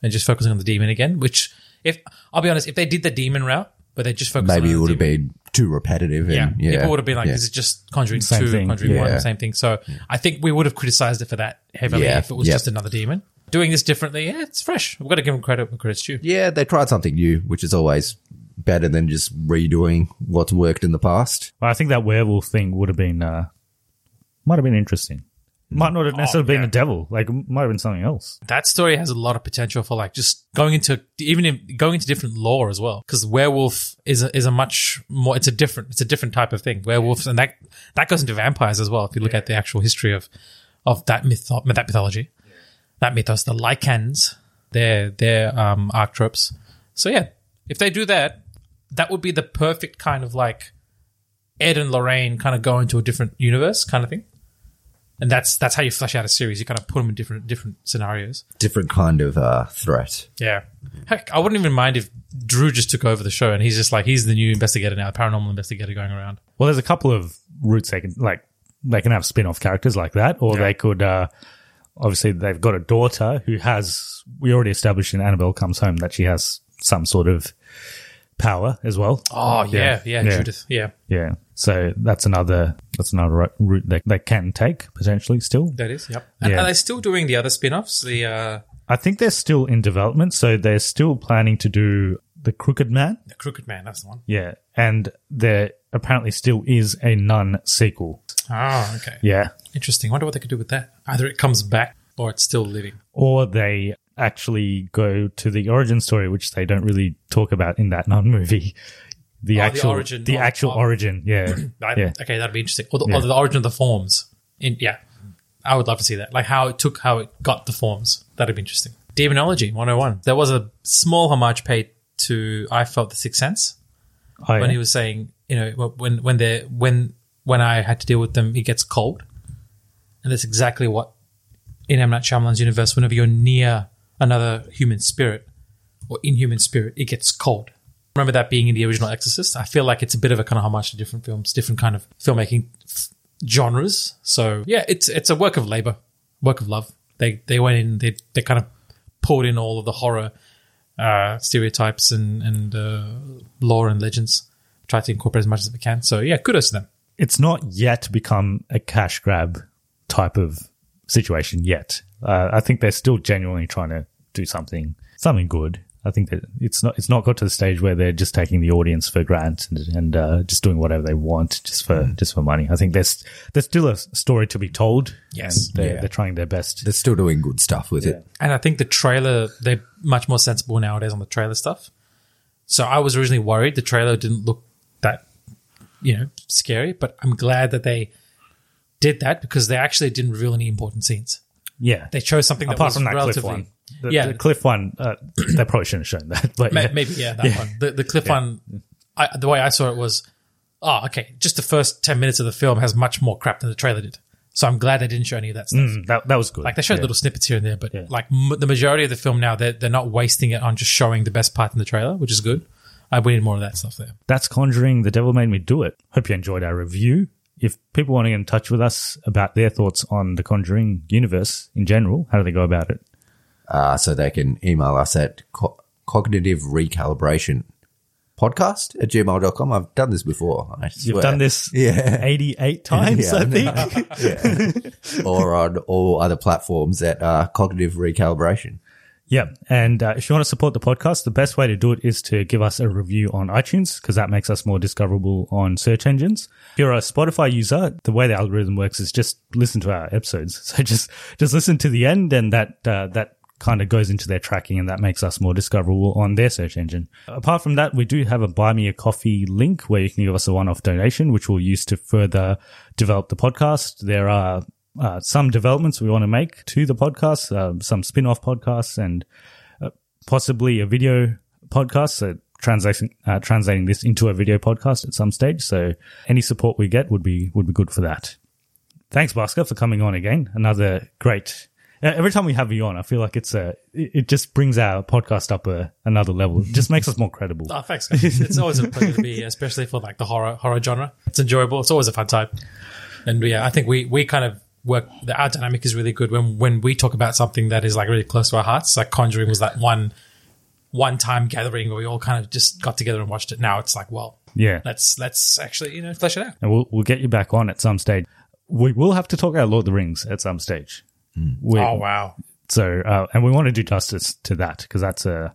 and just focusing on the demon again. Which, if I'll be honest, if they did the demon route, but they just focused on Maybe it would have been too repetitive. yeah, And, yeah, people would have been like, yeah. "This is just Conjuring Same Two, thing. Conjuring One, same thing." So I think we would have criticized it for that heavily Yeah, if it was yep. just another demon. Doing this differently, yeah, it's fresh. We've got to give them credit where credit's due. Yeah, they tried something new, which is always better than just redoing what's worked in the past. Well, I think that werewolf thing would have been uh, might have been interesting. Might not have necessarily been yeah. a devil. Like it might have been something else. that story has a lot of potential for like just going into even in, going into different lore as well. Because werewolf is a, is a much more it's a different it's a different type of thing. Werewolves and that that goes into vampires as well if you look at the actual history of of that myth that mythology. That mythos the lycans their their um archetypes so yeah if they do that that would be the perfect kind of like Ed and Lorraine kind of go into a different universe kind of thing and that's that's how you flesh out a series you kind of put them in different different scenarios Different kind of uh, threat. yeah. Heck, I wouldn't even mind if Drew just took over the show and he's just like, he's the new investigator now, paranormal investigator going around. Well, there's a couple of routes they can like. They can have spin-off characters like that, or Yeah. they could. Uh, obviously, they've got a daughter who has. We already established in Annabelle Comes Home that she has some sort of power as well. Oh, yeah, yeah, Judith. Yeah, Yeah. So that's another that's another route they, they can take potentially still. that is. Yep. And Yeah. are they still doing the other spin offs? The, uh, I think they're still in development, so they're still planning to do the Crooked Man. the Crooked Man, that's the one. Yeah, and there apparently still is a Nun sequel. Oh, okay. Yeah, Interesting. wonder what they could do with that. Either it comes back or it's still living. or they actually go to the origin story, which they don't really talk about in that Nun movie. The Oh, the actual, origin the of- actual of- origin. Yeah, I, yeah. Okay, that'd be interesting. Or the, Yeah. or the origin of the forms. In, yeah, I would love to see that. Like how it took, how it got the forms. That'd be interesting. Demonology 101. There was a small homage paid to I Felt the Sixth Sense Oh, when he was saying, you know, when when they when when I had to deal with them, it gets cold, and that's exactly what in M Night Shyamalan's universe. Whenever you're near another human spirit or inhuman spirit, it gets cold. Remember that being in the original Exorcist. I feel like it's a bit of a kind of homage to different films, different kind of filmmaking f- genres. So yeah, it's it's a work of labor, work of love. They they went in, they they kind of poured in all of the horror uh, stereotypes and and uh, lore and legends. Tried to incorporate as much as we can. So yeah, kudos to them. it's not yet become a cash grab type of situation yet. Uh, I think they're still genuinely trying to do something something good. I think that it's not it's not got to the stage where they're just taking the audience for granted and, and uh, just doing whatever they want just for just for money. I think there's there's still a story to be told. Yes. they're, Yeah. they're trying their best. They're still doing good stuff with it. And I think the trailer, they're much more sensible nowadays on the trailer stuff. So I was originally worried the trailer didn't look that, you know, scary, but I'm glad that they did that because they actually didn't reveal any important scenes. Yeah, They chose something that apart was from that relatively, cliff one. The, yeah, the cliff one, uh, they probably shouldn't have shown that. But Ma- yeah. maybe yeah, that one. The the cliff one. I, the way I saw it was, oh, okay. Just the first ten minutes of the film has much more crap than the trailer did. So I'm glad they didn't show any of that stuff. Mm, that that was good. Like they showed Yeah. little snippets here and there, but Yeah. like m- the majority of the film now, they're they're not wasting it on just showing the best part in the trailer, which is good. I we need more of that stuff there. That's Conjuring. The Devil Made Me Do It. Hope you enjoyed our review. If people want to get in touch with us about their thoughts on the Conjuring universe in general, how do they go about it? Uh, so they can email us at co- cognitive recalibration podcast at gmail.com. I've done this before. I You've done this Yeah. 88 times, Yeah, I think. or on all other platforms at uh, cognitive recalibration. Yeah. And uh, if you want to support the podcast, the best way to do it is to give us a review on iTunes because that makes us more discoverable on search engines. If you're a Spotify user, the way the algorithm works is just listen to our episodes. So just, just listen to the end and that, uh, that kind of goes into their tracking and that makes us more discoverable on their search engine. Apart from that, we do have a buy me a coffee link where you can give us a one-off donation, which we'll use to further develop the podcast. There are uh, some developments we want to make to the podcast, uh, some spin-off podcasts and uh, possibly a video podcast. So translating, uh, translating this into a video podcast at some stage. So any support we get would be, would be good for that. Thanks, Basker, for coming on again. Another great. Every time we have you on, I feel like it's a. It it just brings our podcast up a, another level. It just makes us more credible. Oh, thanks, guys. It's always a pleasure to be here, especially for like the horror horror genre. It's enjoyable. It's always a fun time. And yeah, I think we we kind of work. The, our dynamic is really good when when we talk about something that is like really close to our hearts. Like Conjuring was that one one time gathering where we all kind of just got together and watched it. Now it's like, well, Yeah. let's let's actually you know flesh it out. and we'll we'll get you back on at some stage. We will have to talk about Lord of the Rings at some stage. We- oh wow. So, uh, and we want to do justice to that because that's uh,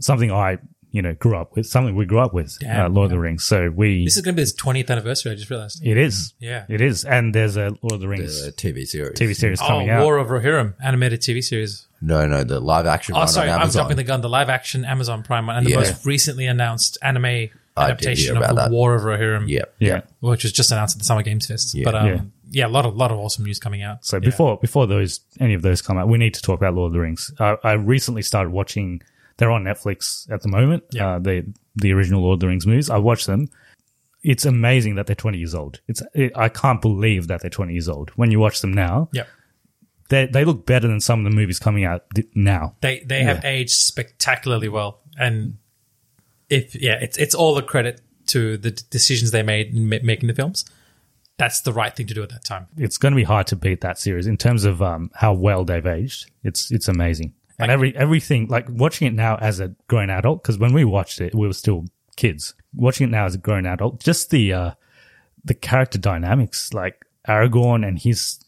something I, you know, grew up with, something we grew up with, Damn, uh, Lord of the Rings. So we, This is going to be his 20th anniversary. I just realized. it is, Yeah. it is, and there's a Lord of the Rings The TV series. TV series Oh, coming out. War of Rohirrim animated TV series. No, no, the live action Oh, sorry, on I'm Amazon. jumping the gun. The live action Amazon Prime one and the Yeah. most recently announced anime adaptation of the that. War of Rohirrim. Yep. yeah. which was just announced at the Summer Games Fest. Yeah. But um, Yeah. yeah. a lot of lot of awesome news coming out. So Yeah. before before those any of those come out, we need to talk about Lord of the Rings. Uh, I recently started watching. They're on Netflix at the moment. Yeah. Uh, the the original Lord of the Rings movies. I watched them. It's amazing that they're 20 years old. It's it, I can't believe that they're 20 years old. When you watch them now, yeah, they they look better than some of the movies coming out now. they they have aged spectacularly well, and if yeah, it's it's all the credit to the decisions they made in ma- making the films. That's the right thing to do at that time. It's going to be hard to beat that series in terms of um, how well they've aged. It's it's amazing. And every everything like watching it now as a grown adult because when we watched it we were still kids. Watching it now as a grown adult, just the uh, the character dynamics like Aragorn and his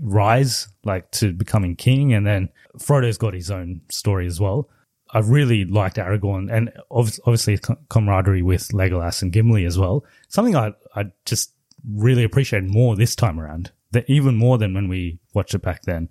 rise like to becoming king, and then Frodo's got his own story as well. I really liked Aragorn and obv- obviously camaraderie with Legolas and Gimli as well. Something I I just really appreciated more this time around, that even more than when we watched it back then.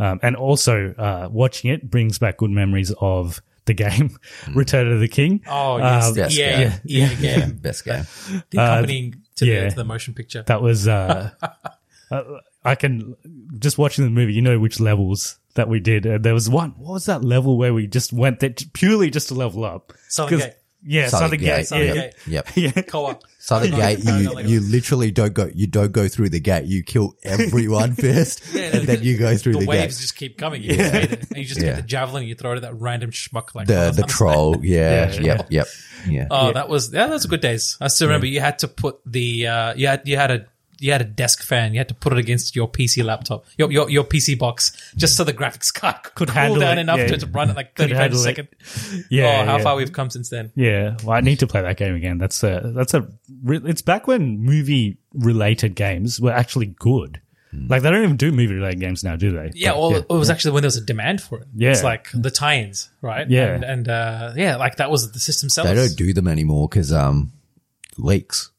Um, and also uh, watching it brings back good memories of the game Return of the King. Oh yes, Um, best EA, game. EA game, Best game. the accompanying to, yeah. the, to the motion picture. That was uh, uh, I can just watching the movie. You know which levels that we did. Uh, there was one. What was that level where we just went there purely just to level up? Southern 'Cause- Gate. Yeah, Southern Southern Gate, Gate. Southern yeah. Gate. Yep. Yeah. Co-op. Southern Paragon- Gate, Paragon you Legacy. you literally don't go you don't go through the gate. You kill everyone first, and then you go through the, the, waves gate. just keep coming. You, just it. And you just Yeah. get the javelin and you throw it at that random schmuck like The the troll, yeah, Yeah. yep, yep, yeah. Oh, that was yeah, those were good days. I still remember you had to put the uh, you had you had a you had a desk fan. You had to put it against your PC laptop, your your, your PC box, just so the graphics card could, Could cool down it, enough yeah. to, to run at like thirty frames a second. Yeah, oh, how yeah. far we've come since then. Yeah, well, I need to play that game again. That's a that's a. re- It's back when movie related games were actually good. Like they don't even do movie related games now, do they? Yeah, But- well, it was actually when there was a demand for it. Yeah. it's like the tie-ins, right? Yeah. and, and uh, yeah, like that was the system sellers. They don't do them anymore because um leaks.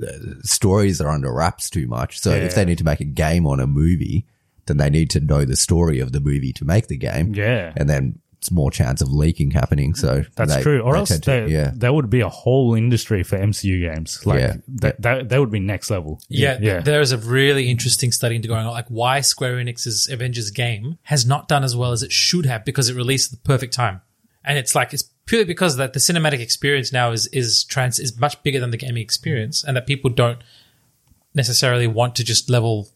The stories are under wraps too much. So Yeah. if they need to make a game on a movie, then they need to know the story of the movie to make the game. Yeah. and then it's more chance of leaking happening. So That's they- true. Or they else to- there, yeah, there would be a whole industry for MCU games. Like Yeah. that, that, that would be next level. Yeah, yeah. there is a really interesting study into going on, like why Square Enix's Avengers game has not done as well as it should have because it released at the perfect time, and it's like it's purely because that the cinematic experience now is is trans is much bigger than the gaming experience, and that people don't necessarily want to just level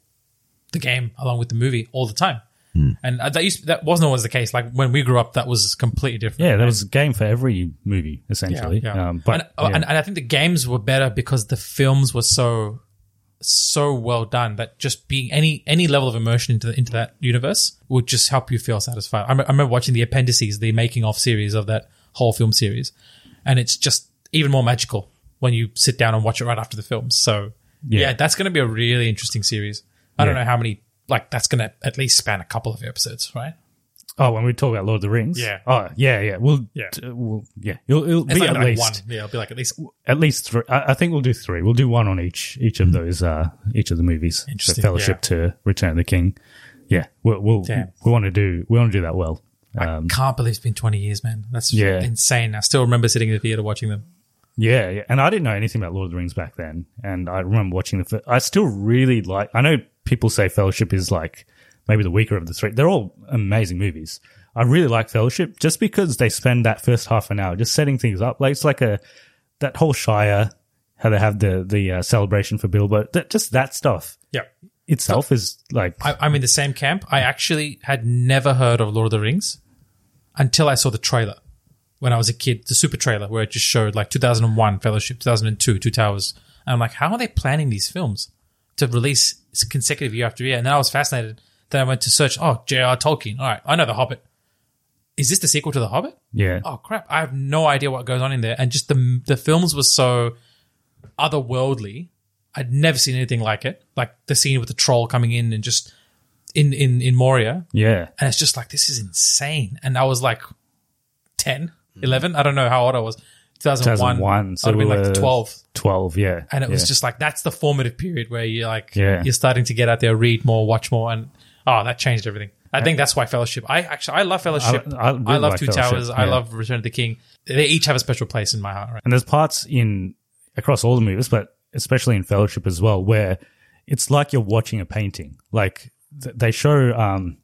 the game along with the movie all the time. And uh, that used that wasn't always the case. Like when we grew up, that was completely different. yeah, there was a game for every movie essentially. Yeah, yeah. Um, but and, oh, yeah. and, and I think the games were better because the films were so so well done that just being any any level of immersion into into that universe would just help you feel satisfied. I, I remember watching the appendices, the making of series of that whole film series, and it's just even more magical when you sit down and watch it right after the film. So yeah, Yeah. that's going to be a really interesting series. I don't know how many like that's going to at least span a couple of episodes, right? Oh, when we talk about Lord of the Rings, Yeah. Oh, yeah, yeah. We'll, Yeah. t- we'll yeah. It'll, it'll be not at gonna least one. Yeah, it'll be like at least at least three. I, I think we'll do three. We'll do one on each each of those uh each of the movies. Interesting, So Fellowship to Return of the King. Yeah, we'll, we'll we want to do we want to do that well. Um, can't believe it's been 20 years, man. That's Yeah. insane. I still remember sitting in the theater watching them. Yeah, yeah, and I didn't know anything about Lord of the Rings back then, and I remember watching the. fir- I still really like. I know people say Fellowship is like maybe the weaker of the three. They're all amazing movies. I really like Fellowship just because they spend that first half an hour just setting things up. Like it's like a that whole Shire, how they have the the uh, celebration for Bilbo. That just that stuff Yeah. itself is like I, I'm in the same camp. I actually had never heard of Lord of the Rings until I saw the trailer when I was a kid, the super trailer where it just showed like 2001 Fellowship, 2002 Two Towers. And I'm like, how are they planning these films to release consecutive year after year? And then I was fascinated. Then I went to search, oh, J.R. Tolkien. All right, I know The Hobbit. Is this the sequel to The Hobbit? yeah, oh crap i have no idea what goes on in there and just the the films were so otherworldly i'd never seen anything like it like the scene with the troll coming in and just in in in moria. Yeah, and it's just like this is insane. And i was like 10 11 i don't know how old i was. 2001, 2001. So i'd have been like were 12 twelve. Yeah, and it was just like that's the formative period where you're like Yeah. you're starting to get out there read more watch more. And oh that changed everything. I think that's why fellowship i actually i love fellowship. I i, really love like two towers. I love return of the king. They each have a special place in my heart right? And there's parts in across all the movies, but especially in Fellowship as well, where it's like you're watching a painting. Like they show, um,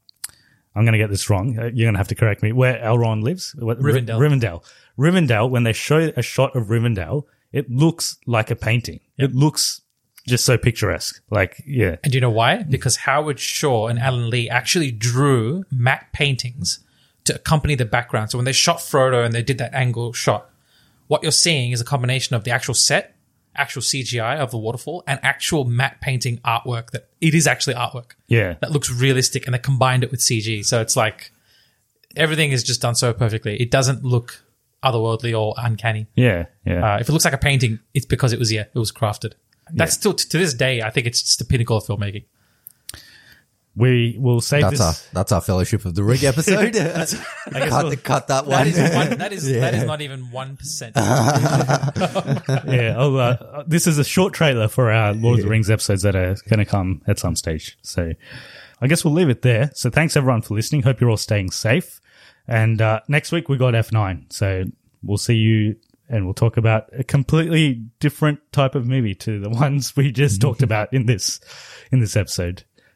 I'm going to get this wrong. Uh, You're going to have to correct me. Where Elrond lives, Rivendell. Rivendell. Rivendell. When they show a shot of Rivendell, it looks like a painting. It looks just so picturesque. Like, yeah, And do you know why? Because Howard Shaw and Alan Lee actually drew matte paintings to accompany the background. So when they shot Frodo and they did that angle shot, what you're seeing is a combination of the actual set, actual CGI of the waterfall, and actual matte painting artwork that it is actually artwork yeah, that looks realistic and they combined it with CG. So it's like everything is just done so perfectly. It doesn't look otherworldly or uncanny. yeah, yeah. Uh, if it looks like a painting, it's because it was yeah, it was crafted. That's still to this day. I think it's just the pinnacle of filmmaking. We will save That's our this. that's our Fellowship of the Ring episode. guess cut, we'll- cut that one. That is one. That is that is not even one percent. yeah. Oh, uh, this is a short trailer for our Lord of the Rings episodes that are going to come at some stage. So I guess we'll leave it there. So thanks everyone for listening. Hope you're all staying safe. And uh, next week we got F9. So we'll see you and we'll talk about a completely different type of movie to the ones we just talked about in this in this episode.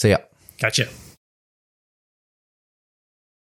See ya. Gotcha.